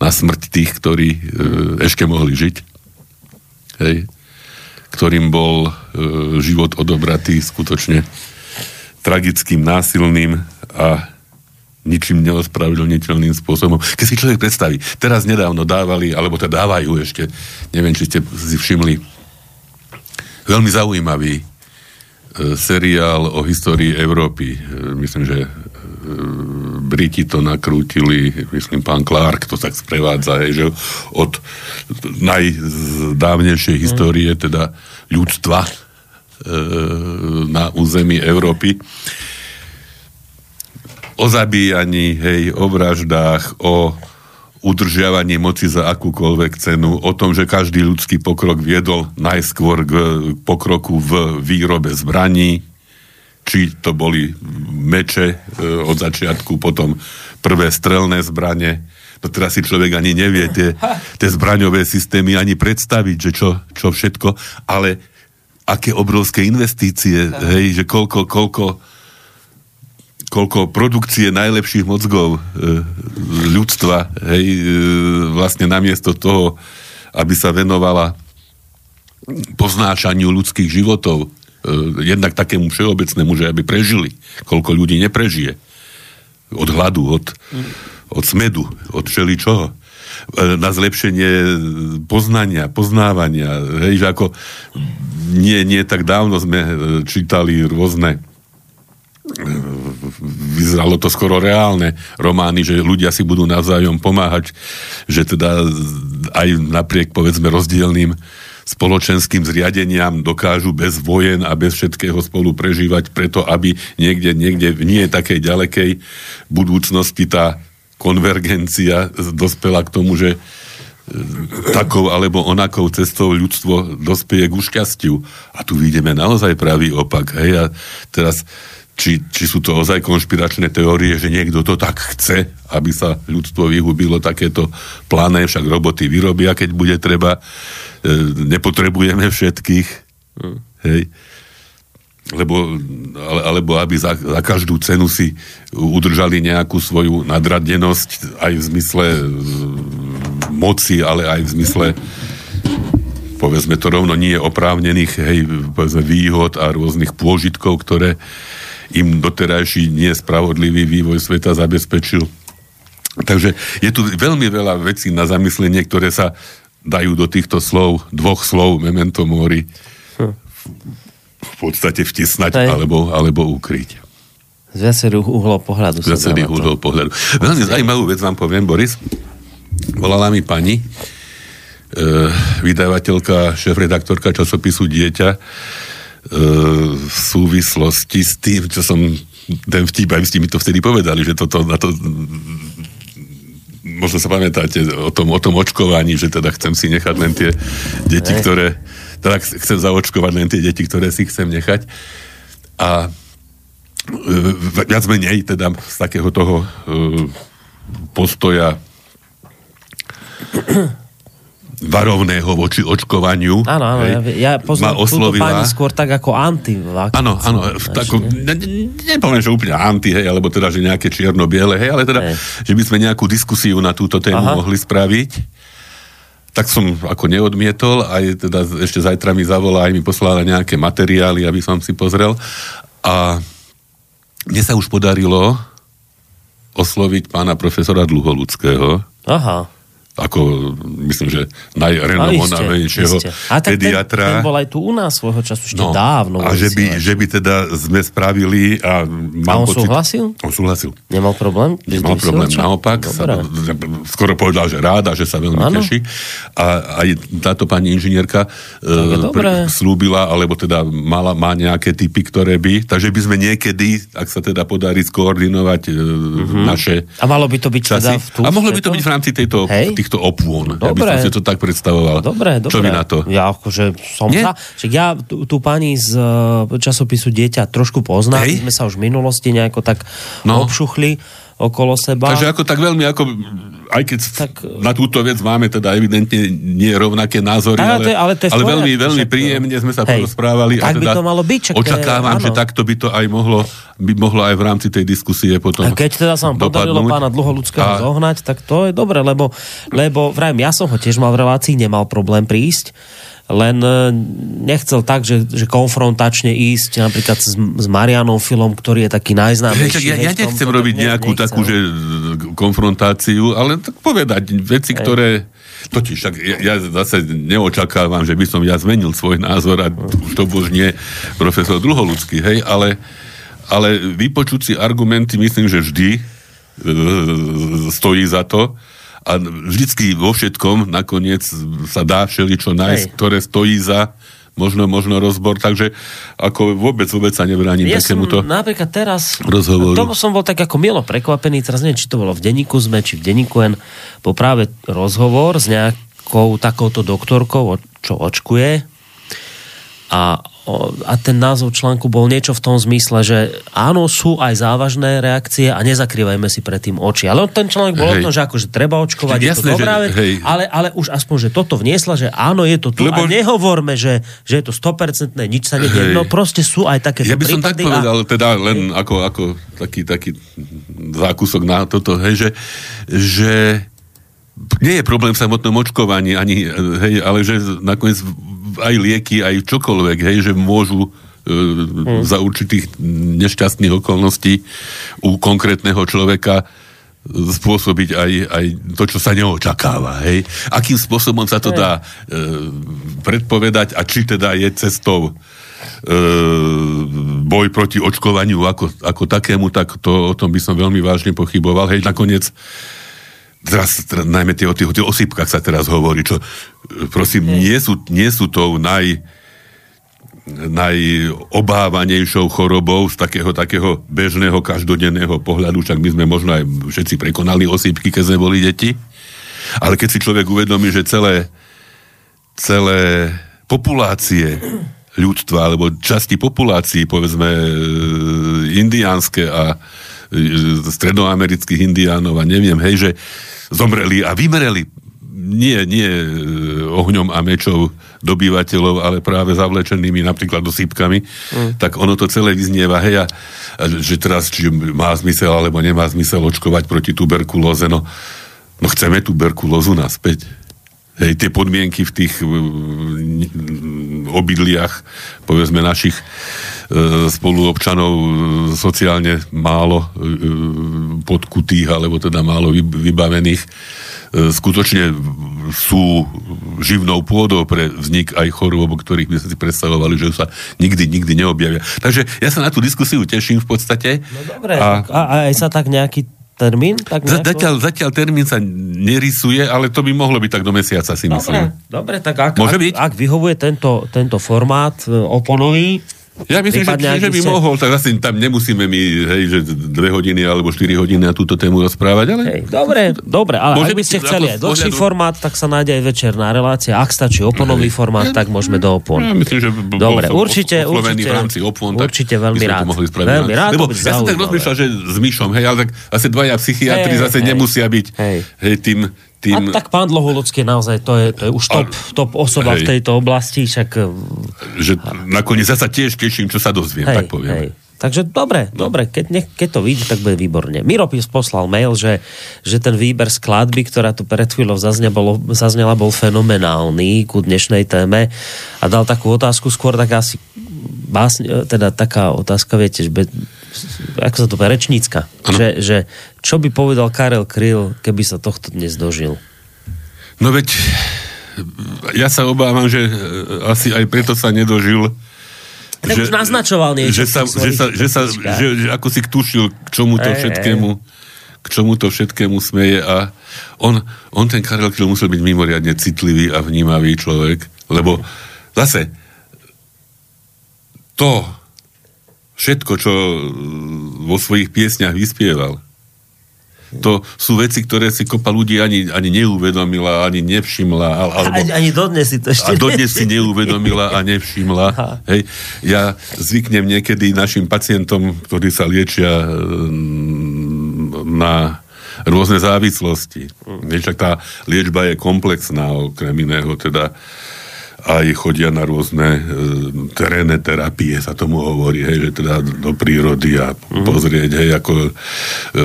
na smrť tých, ktorí e, ešte mohli žiť, hej, ktorým bol e, život odobratý skutočne tragickým, násilným a ničím neospravedlniteľným spôsobom. Keď si človek predstaví, teraz nedávno dávali, alebo to dávajú ešte, neviem, či ste si všimli, veľmi zaujímavý e, seriál o histórii Európy. E, myslím, že Briti to nakrútili, myslím, pán Clark to tak sprevádza, hej, že od najdávnejšej histórie, teda ľudstva e, na území Európy. O zabíjaní, hej, o vraždách, o udržiavaní moci za akúkoľvek cenu, o tom, že každý ľudský pokrok viedol najskôr k pokroku v výrobe zbraní, či to boli meče e, od začiatku, potom prvé strelné zbranie. No teraz si človek ani nevie tie, tie zbraňové systémy ani predstaviť, že čo, čo všetko, ale aké obrovské investície, hej, že koľko, koľko koľko produkcie najlepších mozgov e, ľudstva, hej, e, vlastne namiesto toho, aby sa venovala poznášaniu ľudských životov, jednak takému všeobecnému, že aby prežili, koľko ľudí neprežije. Od hladu, od, od smedu, od všeličoho. E, na zlepšenie poznania, poznávania. Hej, že ako nie, nie tak dávno sme e, čítali rôzne vyzeralo to skoro reálne romány, že ľudia si budú navzájom pomáhať, že teda aj napriek povedzme rozdielným spoločenským zriadeniam dokážu bez vojen a bez všetkého spolu prežívať preto, aby niekde, niekde v nie takej ďalekej budúcnosti tá konvergencia dospela k tomu, že e, takou alebo onakou cestou ľudstvo dospieje k šťastiu. A tu vidíme naozaj pravý opak. Hej? A teraz či, či sú to ozaj konšpiračné teórie, že niekto to tak chce, aby sa ľudstvo vyhubilo takéto pláne, však roboty vyrobia, keď bude treba. E, nepotrebujeme všetkých. Hmm. Hej. Lebo, ale, alebo aby za, za každú cenu si udržali nejakú svoju nadradenosť aj v zmysle e, moci, ale aj v zmysle povedzme to rovno nie oprávnených hej, povedzme, výhod a rôznych pôžitkov, ktoré im doterajší nespravodlivý vývoj sveta zabezpečil. Takže je tu veľmi veľa vecí na zamyslenie, ktoré sa dajú do týchto slov, dvoch slov, memento mori, v podstate vtisnať alebo, alebo ukryť. Z viacerých uhlov pohľadu. Z viacerých uhlov pohľadu. Veľmi zaujímavú vec vám poviem, Boris. Volala mi pani, e, vydavateľka, šéf-redaktorka časopisu Dieťa, v súvislosti s tým, čo som ten vtip, aj ste mi to vtedy povedali, že toto, na to možno sa pamätáte o tom, o tom očkovaní, že teda chcem si nechať len tie deti, ktoré teda chcem zaočkovať len tie deti, ktoré si chcem nechať. A e, viac menej teda z takého toho e, postoja varovného voči očkovaniu. Áno, áno, ja, ja poznám túto pani skôr tak ako anti Áno, áno, v takom, ne, nepoviem, že úplne anti, hej, alebo teda, že nejaké čierno-biele, hej, ale teda, hej. že by sme nejakú diskusiu na túto tému Aha. mohli spraviť. Tak som ako neodmietol, aj teda ešte zajtra mi zavolá, aj mi poslala nejaké materiály, aby som si pozrel. A mne sa už podarilo osloviť pána profesora Dluholudského. Aha ako myslím, že najrenomovanejšieho pediatra. Ten, ten bol aj tu u nás svojho času ešte no, dávno. A že by, že by teda sme spravili a mám a on pocit, súhlasil? On súhlasil. Nemal problém? Nemal problém, naopak. Sa, skoro povedal, že ráda, že sa veľmi ano. teší. A aj táto pani inžinierka uh, slúbila, alebo teda mala, má nejaké typy, ktoré by, takže by sme niekedy, ak sa teda podarí skoordinovať uh, uh-huh. naše A malo by to byť časy, teda v tú, A mohlo by to byť v rámci tejto? Týchto opôn. Dobre. Ja by som si to tak predstavoval. Dobre, dobre. Čo vy na to? Ja akože som Nie? Však ja tú, tú pani z e, časopisu Dieťa trošku poznám. Hej? sme sa už v minulosti nejako tak no. obšuchli okolo seba. Takže ako tak veľmi, ako, aj keď tak, na túto vec máme teda evidentne nie rovnaké názory, ale, ale, ale, ale veľmi, veľmi príjemne sme sa hej, porozprávali. Tak a teda by to malo byť. Čak, očakávam, je, že takto by to aj mohlo, by mohlo aj v rámci tej diskusie potom A keď teda sa vám podarilo pána Dlholudského a... zohnať, tak to je dobre, lebo, lebo vrajím, ja som ho tiež mal v relácii, nemal problém prísť len e, nechcel tak, že, že konfrontačne ísť napríklad s, s Marianom Filom, ktorý je taký najznámejší. Ja, ja, ja nechcem tom, robiť nejakú nechcel. takú že konfrontáciu, ale tak povedať veci, Hej. ktoré Totiž, ja, ja zase neočakávam, že by som ja zmenil svoj názor a to už nie profesor Dlholudský, hej, ale, ale vypočuť si argumenty, myslím, že vždy e, stojí za to a vždycky vo všetkom nakoniec sa dá všeličo nájsť, Hej. ktoré stojí za možno, možno rozbor, takže ako vôbec, vôbec sa nebránim ja takémuto napríklad teraz, rozhovoru. Tomu som bol tak ako milo prekvapený, teraz neviem, či to bolo v denníku ZME, či v denníku N, po práve rozhovor s nejakou takouto doktorkou, čo očkuje a a ten názov článku bol niečo v tom zmysle, že áno, sú aj závažné reakcie a nezakrývajme si predtým oči. Ale ten článok bol hej. o tom, že akože treba očkovať, Jasné, je to dobrá vec, ale, ale už aspoň, že toto vniesla, že áno, je to tu Lebo... a nehovorme, že, že je to 100%, nič sa nedie. No proste sú aj také Ja by som tak povedal, a... teda len ako, ako taký, taký zákusok na toto, hej, že, že nie je problém v samotnom očkovaní, ani, hej, ale že nakoniec aj lieky, aj čokoľvek, hej, že môžu e, hmm. za určitých nešťastných okolností u konkrétneho človeka spôsobiť aj, aj to, čo sa neočakáva. Hej? Akým spôsobom sa to dá e, predpovedať a či teda je cestou e, boj proti očkovaniu ako, ako takému, tak to, o tom by som veľmi vážne pochyboval. Hej, nakoniec teraz, teraz najmä tie, o tých, tých osýpkach sa teraz hovorí, čo prosím, nie. sú, nie sú tou naj, najobávanejšou chorobou z takého, takého bežného každodenného pohľadu, však my sme možno aj všetci prekonali osýpky, keď sme boli deti, ale keď si človek uvedomí, že celé, celé populácie ľudstva, alebo časti populácií, povedzme e, indiánske a stredoamerických indiánov a neviem, hej, že zomreli a vymreli nie, nie e, ohňom a mečou dobývateľov, ale práve zavlečenými napríklad dosypkami, mm. tak ono to celé vyznieva, hej, a, a že teraz, či má zmysel alebo nemá zmysel očkovať proti tuberkulóze, no, no chceme tuberkulózu naspäť. Hej, tie podmienky v tých uh, obydliach, povedzme našich spoluobčanov uh, sociálne málo uh, podkutých, alebo teda málo vybavených, E, skutočne sú živnou pôdou pre vznik aj chorôb, o ktorých by sme si predstavovali, že sa nikdy, nikdy neobjavia. Takže ja sa na tú diskusiu teším v podstate. No dobre, a, a aj sa tak nejaký termín? Tak nejako... zatiaľ, zatiaľ termín sa nerysuje, ale to by mohlo byť tak do mesiaca, si myslím. Dobre, tak ak, Môže ak, byť? ak vyhovuje tento, tento formát e, oponový, ja myslím, že, že by ste... mohol, tak asi tam nemusíme my, hej, že dve hodiny alebo štyri hodiny na túto tému rozprávať, ale... Hej, dobre, dobre, ale Môže ak by ste chceli aj dlhší pohľadu... formát, tak sa nájde aj večerná relácia. Ak stačí oponový hej. formát, tak môžeme do opon. Ja myslím, že dobre, určite, určite, v rámci opon, tak určite veľmi rád. Veľmi rád, Lebo ja som tak rozmýšľal, že s Myšom, hej, ale tak asi dvaja psychiatri zase nemusia byť hej, tým tým... A tak pán Dlholocký naozaj, to je, to je už top, a, top osoba hej, v tejto oblasti, však... Že nakoniec sa tiež teším, čo sa dozviem, hej, tak poviem. Hej. Takže dobre, no. dobre, keď, ne, keď to vidí, tak bude výborne. Miropis poslal mail, že, že ten výber skladby, ktorá tu pred chvíľou zaznela, bol, zaznela, bol fenomenálny ku dnešnej téme a dal takú otázku skôr tak asi básne, teda taká otázka, viete, že ako sa to povie, rečnícka. Že, že čo by povedal Karel Kryl, keby sa tohto dnes dožil? No veď, ja sa obávam, že e, asi aj preto sa nedožil, tak že, už naznačoval niečo. Že sa, že, sa, že, sa, že, že ako si tušil, k čomu to všetkému k čomu to všetkému smeje a on, on ten Karel Kryl musel byť mimoriadne citlivý a vnímavý človek, lebo zase to, všetko, čo e, vo svojich piesňach vyspieval, to sú veci, ktoré si kopa ľudí ani, ani neuvedomila, ani nevšimla. Alebo, ani, ani dodnes si to ešte A dodnes si neuvedomila a nevšimla. Hej. Ja zvyknem niekedy našim pacientom, ktorí sa liečia na rôzne závislosti. Vieš, tá liečba je komplexná, okrem iného, teda aj chodia na rôzne e, terénne terapie, sa tomu hovorí, hej, že teda do prírody a mm. pozrieť, hej, ako, e,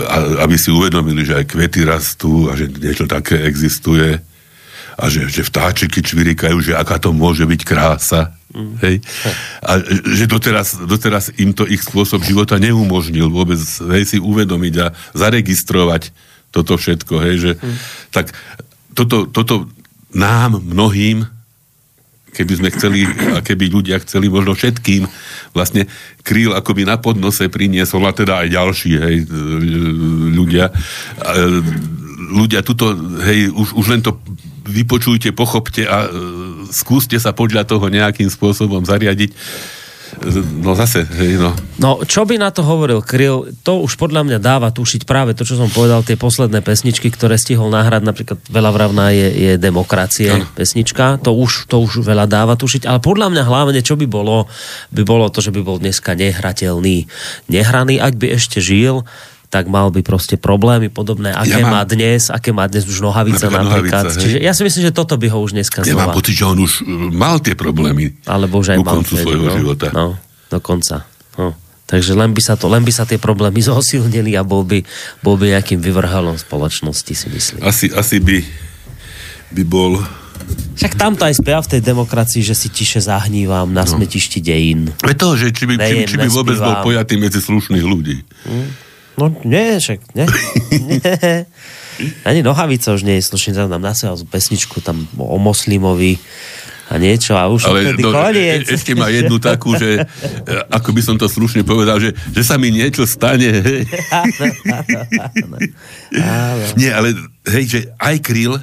a, aby si uvedomili, že aj kvety rastú a že niečo také existuje a že, že vtáčiky čvirikajú, že aká to môže byť krása. Mm. Hej? A že doteraz, doteraz im to ich spôsob života neumožnil vôbec hej, si uvedomiť a zaregistrovať toto všetko. Hej, že, mm. Tak toto, toto nám mnohým keby sme chceli, a keby ľudia chceli možno všetkým, vlastne kríl akoby na podnose priniesol, a teda aj ďalší, hej, ľudia. Ľudia tuto, hej, už, už len to vypočujte, pochopte a skúste sa podľa toho nejakým spôsobom zariadiť no zase, hej, no. No, čo by na to hovoril Kryl, to už podľa mňa dáva tušiť práve to, čo som povedal, tie posledné pesničky, ktoré stihol nahrať, napríklad veľa vravná je, je demokracie ano. pesnička, to už, to už veľa dáva tušiť, ale podľa mňa hlavne, čo by bolo, by bolo to, že by bol dneska nehrateľný. Nehraný, ak by ešte žil, tak mal by proste problémy podobné, aké ja mám, má dnes, aké má dnes už nohavica napríklad. Nohavica, Čiže ja si myslím, že toto by ho už dneska Ja znova. mám pocit, že on už uh, mal tie problémy. Alebo už aj mal. koncu svojho no, života. No, dokonca. No. Takže len by, sa to, len by sa tie problémy zosilnili a bol by, bol by nejakým vyvrhalom spoločnosti, si myslím. Asi, asi by, by bol však tamto aj spia v tej demokracii, že si tiše zahnívam na no. smetišti dejín. Je to, že či by, Nejem, či, či by vôbec bol pojatý medzi slušných ľudí. Hm? No nie, však nie. nie. Ani nohavica už nie je slušný, tam nám nasiahol pesničku tam o moslimovi. A niečo, a už Ale no, koniec. e- ešte má jednu takú, že e, ako by som to slušne povedal, že, že sa mi niečo stane. Hej. Nie, ale hej, že aj Kryl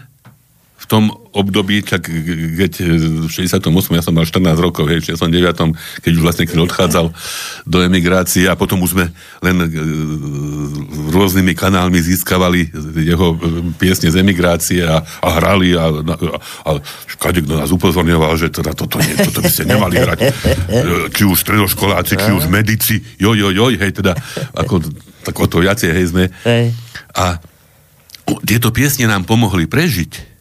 v tom období, čak keď v 68. ja som mal 14 rokov, hej, v 69. keď už vlastne Kryl odchádzal do emigrácie a potom už sme len e, rôznymi kanálmi získavali jeho e, piesne z emigrácie a, a hrali a, a, a kade kto nás upozorňoval, že teda toto, nie, toto by ste nemali hrať. E, Či už stredoškoláci, či už medici, joj, joj, joj, hej, teda ako, tak o to viacej, hej, sme. Hej. A tieto piesne nám pomohli prežiť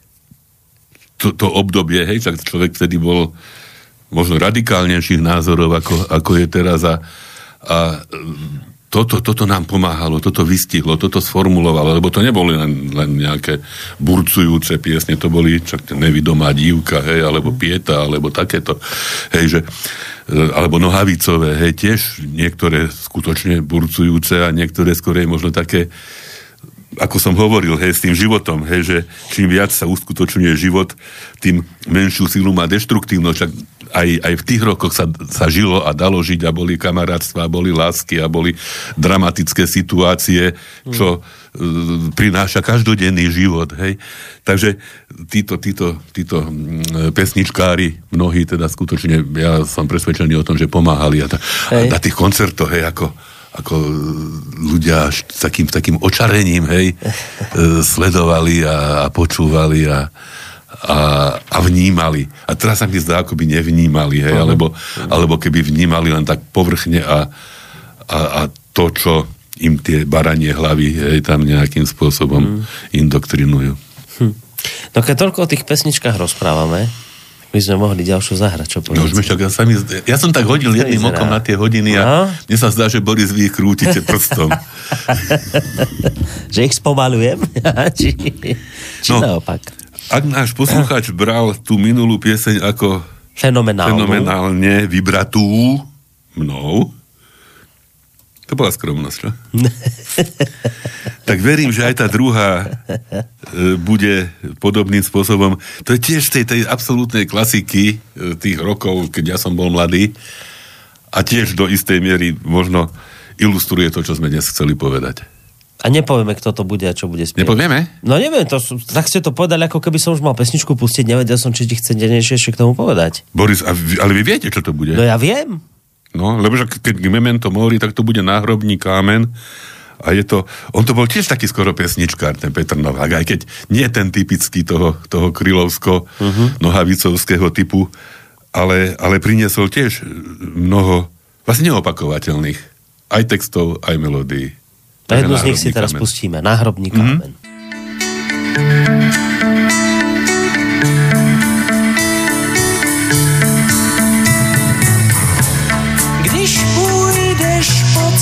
to, to obdobie, hej, však človek vtedy bol možno radikálnejších názorov, ako, ako je teraz a, a toto, toto nám pomáhalo, toto vystihlo, toto sformulovalo, lebo to neboli len, len nejaké burcujúce piesne, to boli čak nevidomá dívka, hej, alebo pieta, alebo takéto, hej, že, alebo nohavicové, hej, tiež niektoré skutočne burcujúce a niektoré skorej možno také ako som hovoril, hej, s tým životom, hej, že čím viac sa uskutočňuje život, tým menšiu silu má deštruktívnosť. Však aj, aj v tých rokoch sa, sa žilo a dalo žiť a boli kamarátstva, a boli lásky a boli dramatické situácie, čo mm. prináša každodenný život. Hej. Takže títo, títo, títo mm, pesničkári, mnohí teda skutočne, ja som presvedčený o tom, že pomáhali a, ta, a na tých koncertoch, hej, ako ako ľudia s takým, takým očarením, hej, e, sledovali a, a počúvali a, a, a vnímali. A teraz sa mi zdá, ako by nevnímali, hej, uh-huh. alebo, alebo keby vnímali len tak povrchne a, a, a to, čo im tie baranie hlavy hej, tam nejakým spôsobom uh-huh. indoktrinujú. Hm. No keď toľko o tých pesničkách rozprávame, my sme mohli ďalšiu zahrať, čo povedať. No už však, ja, sa mi, ja som tak hodil jedným okom na tie hodiny a no? mne sa zdá, že Boris vy krútite prstom. že ich spomalujem? či, či no, naopak? Ak náš poslucháč bral tú minulú pieseň ako fenomenálne vybratú mnou, to bola skromnosť, čo? tak verím, že aj tá druhá e, bude podobným spôsobom. To je tiež tej, tej absolútnej klasiky e, tých rokov, keď ja som bol mladý a tiež do istej miery možno ilustruje to, čo sme dnes chceli povedať. A nepovieme, kto to bude a čo bude spievať. Nepovieme? No neviem, to, tak ste to povedali, ako keby som už mal pesničku pustiť, nevedel som, či ti chce niečo ešte k tomu povedať. Boris, a ale vy viete, čo to bude? No ja viem. No, lebo že keď memento mori, tak to bude náhrobný kámen a je to, on to bol tiež taký skoro pesničkár, ten Petr Novák, aj keď nie ten typický toho, toho krylovsko-nohavicovského typu, ale, ale priniesol tiež mnoho vlastne neopakovateľných aj textov, aj melódií. A jednu z nich si teraz kamen. pustíme. Náhrobný mhm. kámen. Mm-hmm.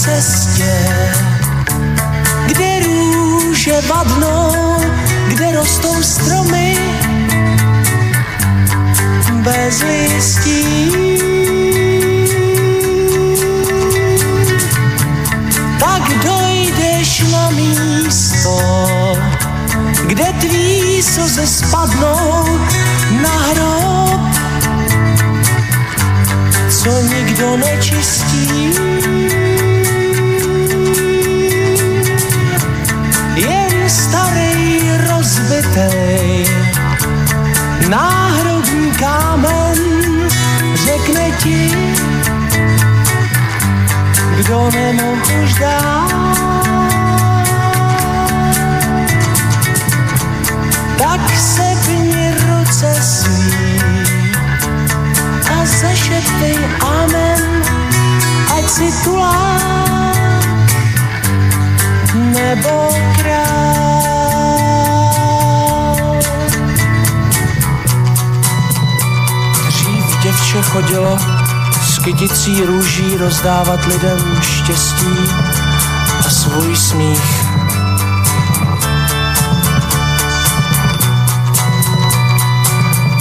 Cestě růže vadnou, kde rostou stromy bez listí. Tak dojdeš na místo, kde tví slzy spadnou na hrob, co nikdo nečistí. Kámen řekne ti, kdo nemohl už dát. Tak sepni ruce svý a zašeptej amen, ať si tulák nebo král. Děvče chodilo s kyticí růží rozdávat lidem štěstí a svůj smích.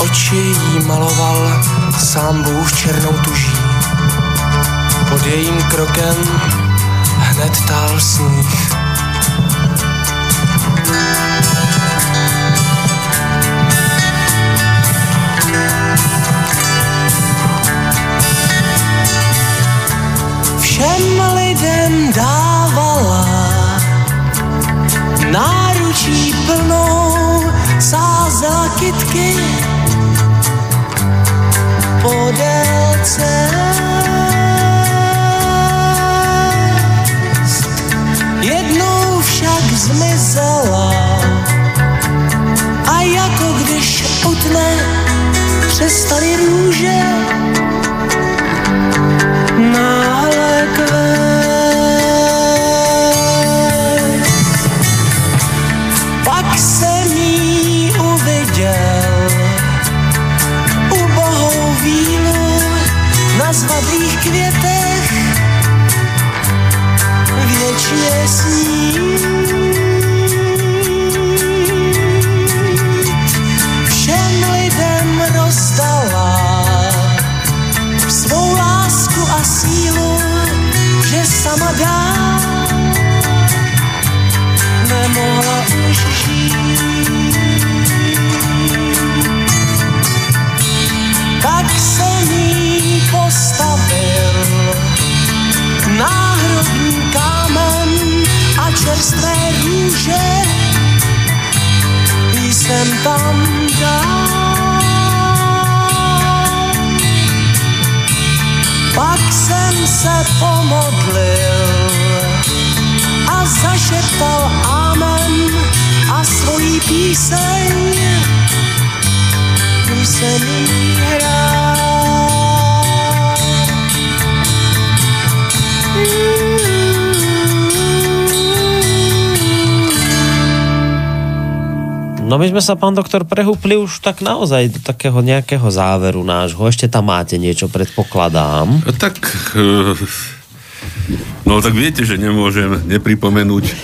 Oči jí maloval sám Bůh černou tuží. Pod jejím krokem hned tál sníh. všem lidem dávala náručí plnou sázela kytky podél cest. Jednou však zmizela a jako když utne přestaly růže zvadlých květech věčně snít. Pomodlil a zašeptal amen a svojí píseň jsem jí hrál. No my sme sa, pán doktor, prehúpli už tak naozaj do takého nejakého záveru nášho. Ešte tam máte niečo, predpokladám. A Tak, eh, no tak viete, že nemôžem nepripomenúť eh,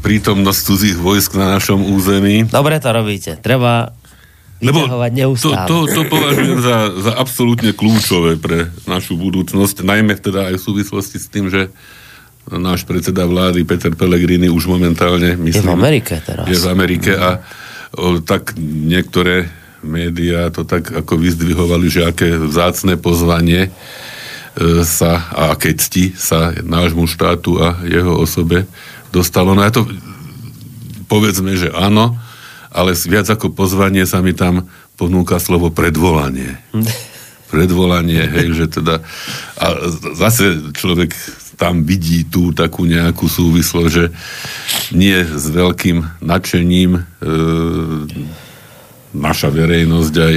prítomnosť cudzích vojsk na našom území. Dobre to robíte. Treba vyťahovať to, to, to považujem za, za absolútne kľúčové pre našu budúcnosť, najmä teda aj v súvislosti s tým, že náš predseda vlády Peter Pellegrini už momentálne, Je myslím, v Amerike teraz. je v Amerike a o, tak niektoré médiá to tak ako vyzdvihovali, že aké vzácne pozvanie e, sa a aké cti sa nášmu štátu a jeho osobe dostalo. No ja to povedzme, že áno, ale viac ako pozvanie sa mi tam ponúka slovo predvolanie. Predvolanie, hej, že teda... A zase človek tam vidí tú takú nejakú súvislosť, že nie s veľkým nadšením e, naša verejnosť aj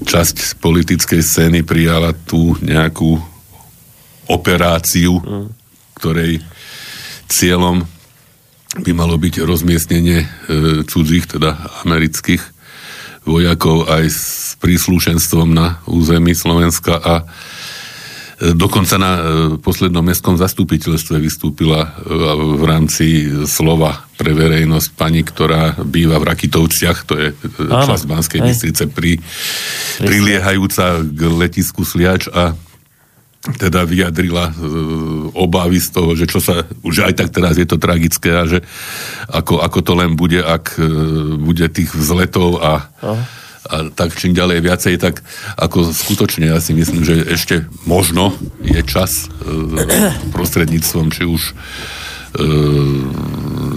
časť politickej scény prijala tú nejakú operáciu, ktorej cieľom by malo byť rozmiestnenie e, cudzích, teda amerických vojakov aj s príslušenstvom na území Slovenska a dokonca na e, poslednom mestskom zastupiteľstve vystúpila e, v rámci slova pre verejnosť pani, ktorá býva v Rakitovciach, to je e, Áno, časť Banskej. Bystrice pri, priliehajúca k letisku Sliač a teda vyjadrila e, obavy z toho, že čo sa, už aj tak teraz je to tragické a že ako, ako to len bude, ak e, bude tých vzletov a, a tak čím ďalej viacej, tak ako skutočne ja si myslím, že ešte možno je čas e, prostredníctvom či už e,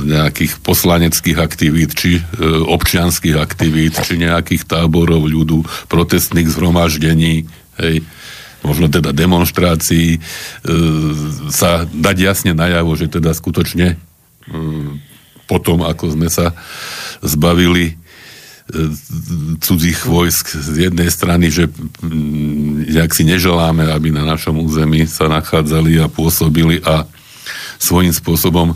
nejakých poslaneckých aktivít, či e, občianských aktivít, či nejakých táborov ľudu, protestných zhromaždení, hej, možno teda demonstrácií, sa dať jasne najavo, že teda skutočne potom, ako sme sa zbavili cudzích vojsk z jednej strany, že mm, jak si neželáme, aby na našom území sa nachádzali a pôsobili a svojím spôsobom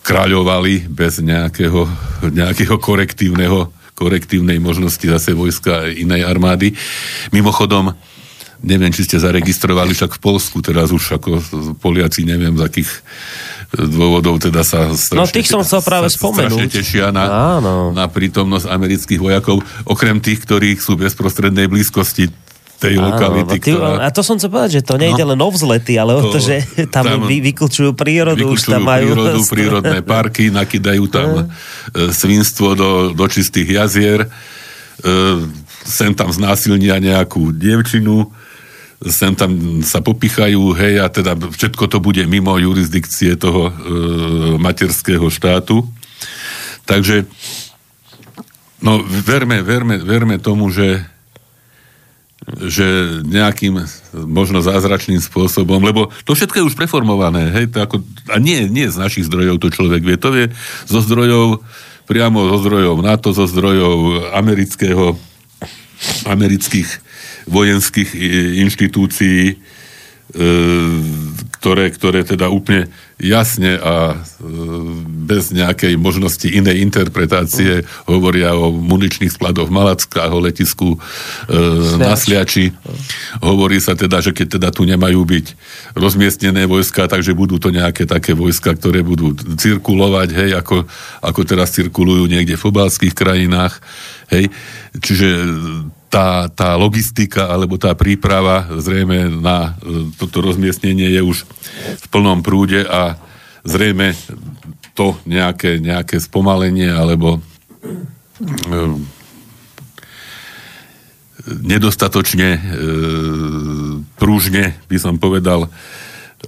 kráľovali bez nejakého, nejakého korektívneho, korektívnej možnosti zase vojska inej armády. Mimochodom, neviem, či ste zaregistrovali, však v Polsku teraz už ako Poliaci, neviem z akých dôvodov teda sa strašne, No, tých som chcel práve sa spomenúť. tešia na, Áno. na prítomnosť amerických vojakov, okrem tých, ktorí sú v bezprostrednej blízkosti tej Áno, lokality, no ty, ktorá... a to som chcel povedať, že to nejde No. len o vzlety, ale o to, To- že tam, tam vy, vykulčujú prírodu, už vykučujú tam majú... prírodu, prírodné parky, nakydajú tam e, svinstvo do, do čistých jazier, e, sem tam znásilnia nejakú dievčinu, sem tam sa popichajú, hej, a teda všetko to bude mimo jurisdikcie toho e, materského štátu. Takže No, verme, verme, verme tomu, že že nejakým možno zázračným spôsobom, lebo to všetko je už preformované, hej, to ako, a nie, nie z našich zdrojov to človek vie, to je zo zdrojov, priamo zo zdrojov NATO, zo zdrojov amerického, amerických vojenských inštitúcií, E, ktoré, ktoré teda úplne jasne a e, bez nejakej možnosti inej interpretácie hovoria o muničných skladoch v Malackách, o letisku e, na Sliači. Hovorí sa teda, že keď teda tu nemajú byť rozmiestnené vojska, takže budú to nejaké také vojska, ktoré budú cirkulovať, hej, ako, ako teraz cirkulujú niekde v obalských krajinách, hej. Čiže tá, tá logistika alebo tá príprava zrejme na e, toto rozmiestnenie je už v plnom prúde a zrejme to nejaké, nejaké spomalenie alebo e, nedostatočne e, prúžne, by som povedal,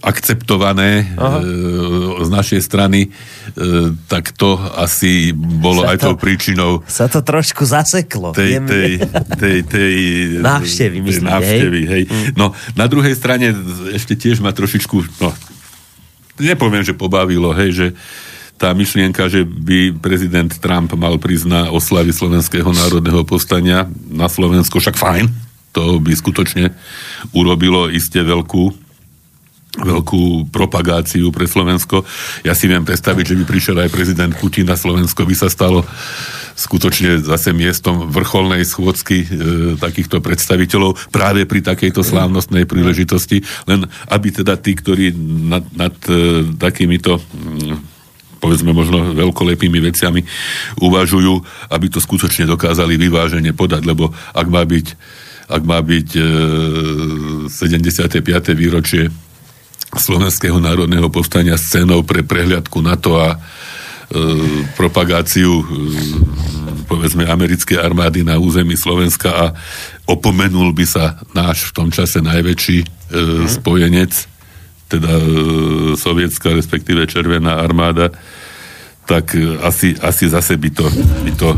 akceptované Aha. e, z našej strany, e, tak to asi bolo sa aj to, tou príčinou sa to trošku zaseklo. Tej, tej, tej, tej, návštevy, tej návštevy, hej. hej. Mm. No, na druhej strane ešte tiež ma trošičku, no, nepoviem, že pobavilo, hej, že tá myšlienka, že by prezident Trump mal prísť na oslavy Slovenského národného povstania na Slovensko, však fajn, to by skutočne urobilo iste veľkú veľkú propagáciu pre Slovensko. Ja si viem predstaviť, že by prišiel aj prezident Putin na Slovensko, by sa stalo skutočne zase miestom vrcholnej schôdzky e, takýchto predstaviteľov práve pri takejto slávnostnej príležitosti, len aby teda tí, ktorí nad, nad e, takýmito mm, povedzme možno veľkolepými veciami uvažujú, aby to skutočne dokázali vyvážene podať, lebo ak má byť ak má byť e, 75. výročie Slovenského národného povstania scénou pre prehliadku NATO a e, propagáciu e, povedzme americkej armády na území Slovenska a opomenul by sa náš v tom čase najväčší e, mm. spojenec, teda e, sovietská, respektíve Červená armáda, tak e, asi, asi zase by to, by to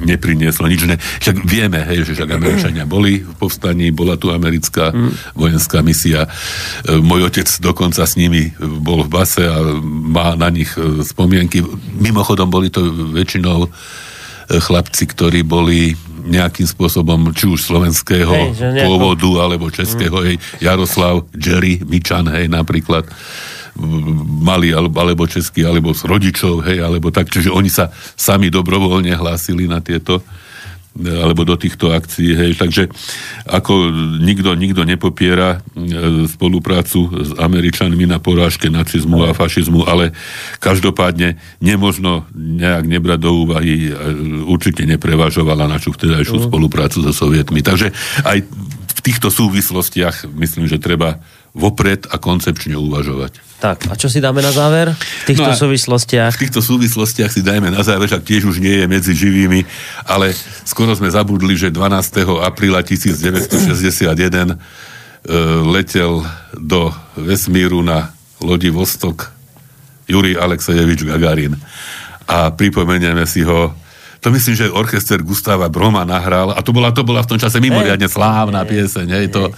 neprinieslo nič. Ne. Však vieme, hej, že však Američania boli v povstaní, bola tu americká mm. vojenská misia. E, môj otec dokonca s nimi bol v base a má na nich e, spomienky. Mimochodom boli to väčšinou e, chlapci, ktorí boli nejakým spôsobom, či už slovenského hej, pôvodu, alebo českého, mm. hej, Jaroslav, Jerry, Mičan, hej, napríklad mali alebo, alebo český, alebo z rodičov, hej, alebo tak, čiže oni sa sami dobrovoľne hlásili na tieto alebo do týchto akcií, hej. Takže ako nikto, nikto nepopiera e, spoluprácu s Američanmi na porážke nacizmu a fašizmu, ale každopádne nemožno nejak nebrať do úvahy, e, určite neprevažovala našu vtedajšiu mm. spoluprácu so Sovietmi. Takže aj v týchto súvislostiach myslím, že treba vopred a koncepčne uvažovať. Tak, a čo si dáme na záver v týchto no súvislostiach? V týchto súvislostistiach si dajme na záver, že tiež už nie je medzi živými, ale skoro sme zabudli, že 12. apríla 1961 e, letel do vesmíru na lodi Vostok Juri Aleksejevič Gagarin. A pripomenieme si ho to myslím, že orchester Gustava Broma nahral a to bola, to bola v tom čase mimoriadne slávna pieseň, hej, to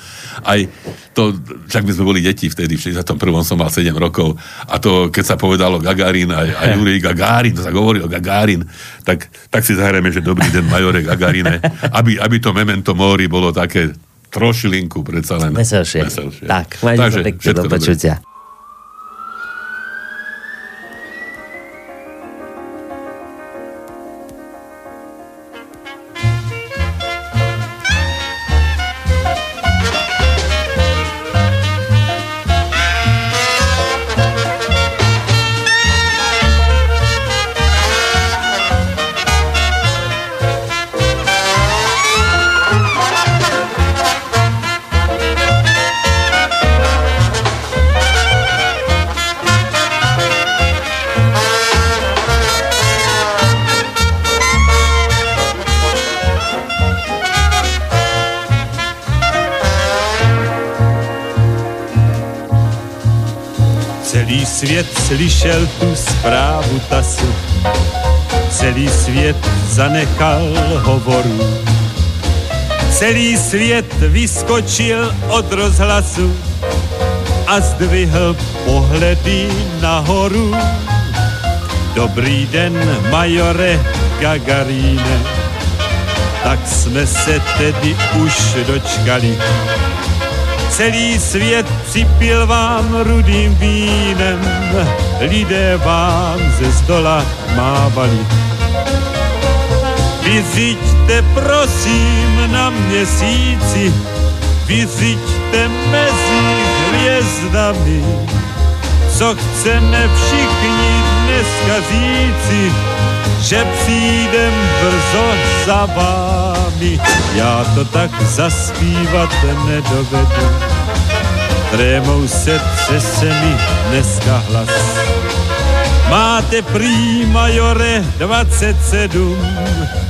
aj to, však my sme boli deti vtedy, v 61. som mal 7 rokov a to, keď sa povedalo Gagarin a, a Jurij Gagarin, to sa hovorí o Gagarin, tak, tak si zahrajeme, že dobrý deň Majore Gagarine, aby, aby to memento mori bolo také trošilinku predsa len. Veselšie. Veselšie. Tak, majte sa pekne do počutia. svět svět vyskočil od rozhlasu a zdvihl pohledy nahoru. Dobrý den, majore Gagaríne, tak jsme se tedy už dočkali. Celý svět připil vám rudým vínem, lidé vám ze zdola mávali. Vyziďte prosím na měsíci, vyziďte mezi hvězdami, co chceme všichni dneska říci, že přijdem brzo za vámi. Já to tak zaspívat nedovedu, trémou se třese mi dneska hlas. Máte prý majore 27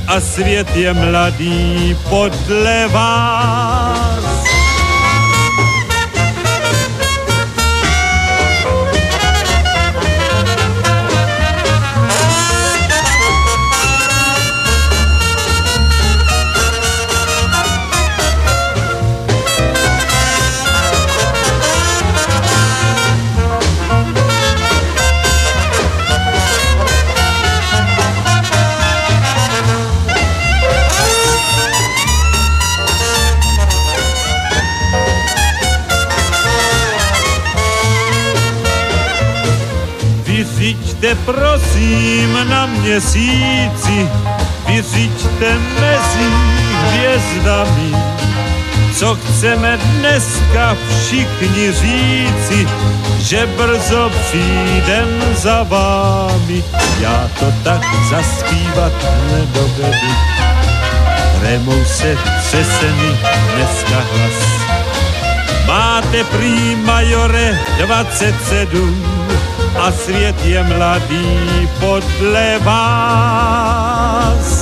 a svět je mladý podle vás. Prosím na měsíci, vyřiďte mezi hvězdami, co chceme dneska všichni říci, že brzo přijdem za vámi. Já to tak zaspívat nedovedu, remou se třese mi dneska hlas. Máte prý majore 27 a svět je mladý podle vás.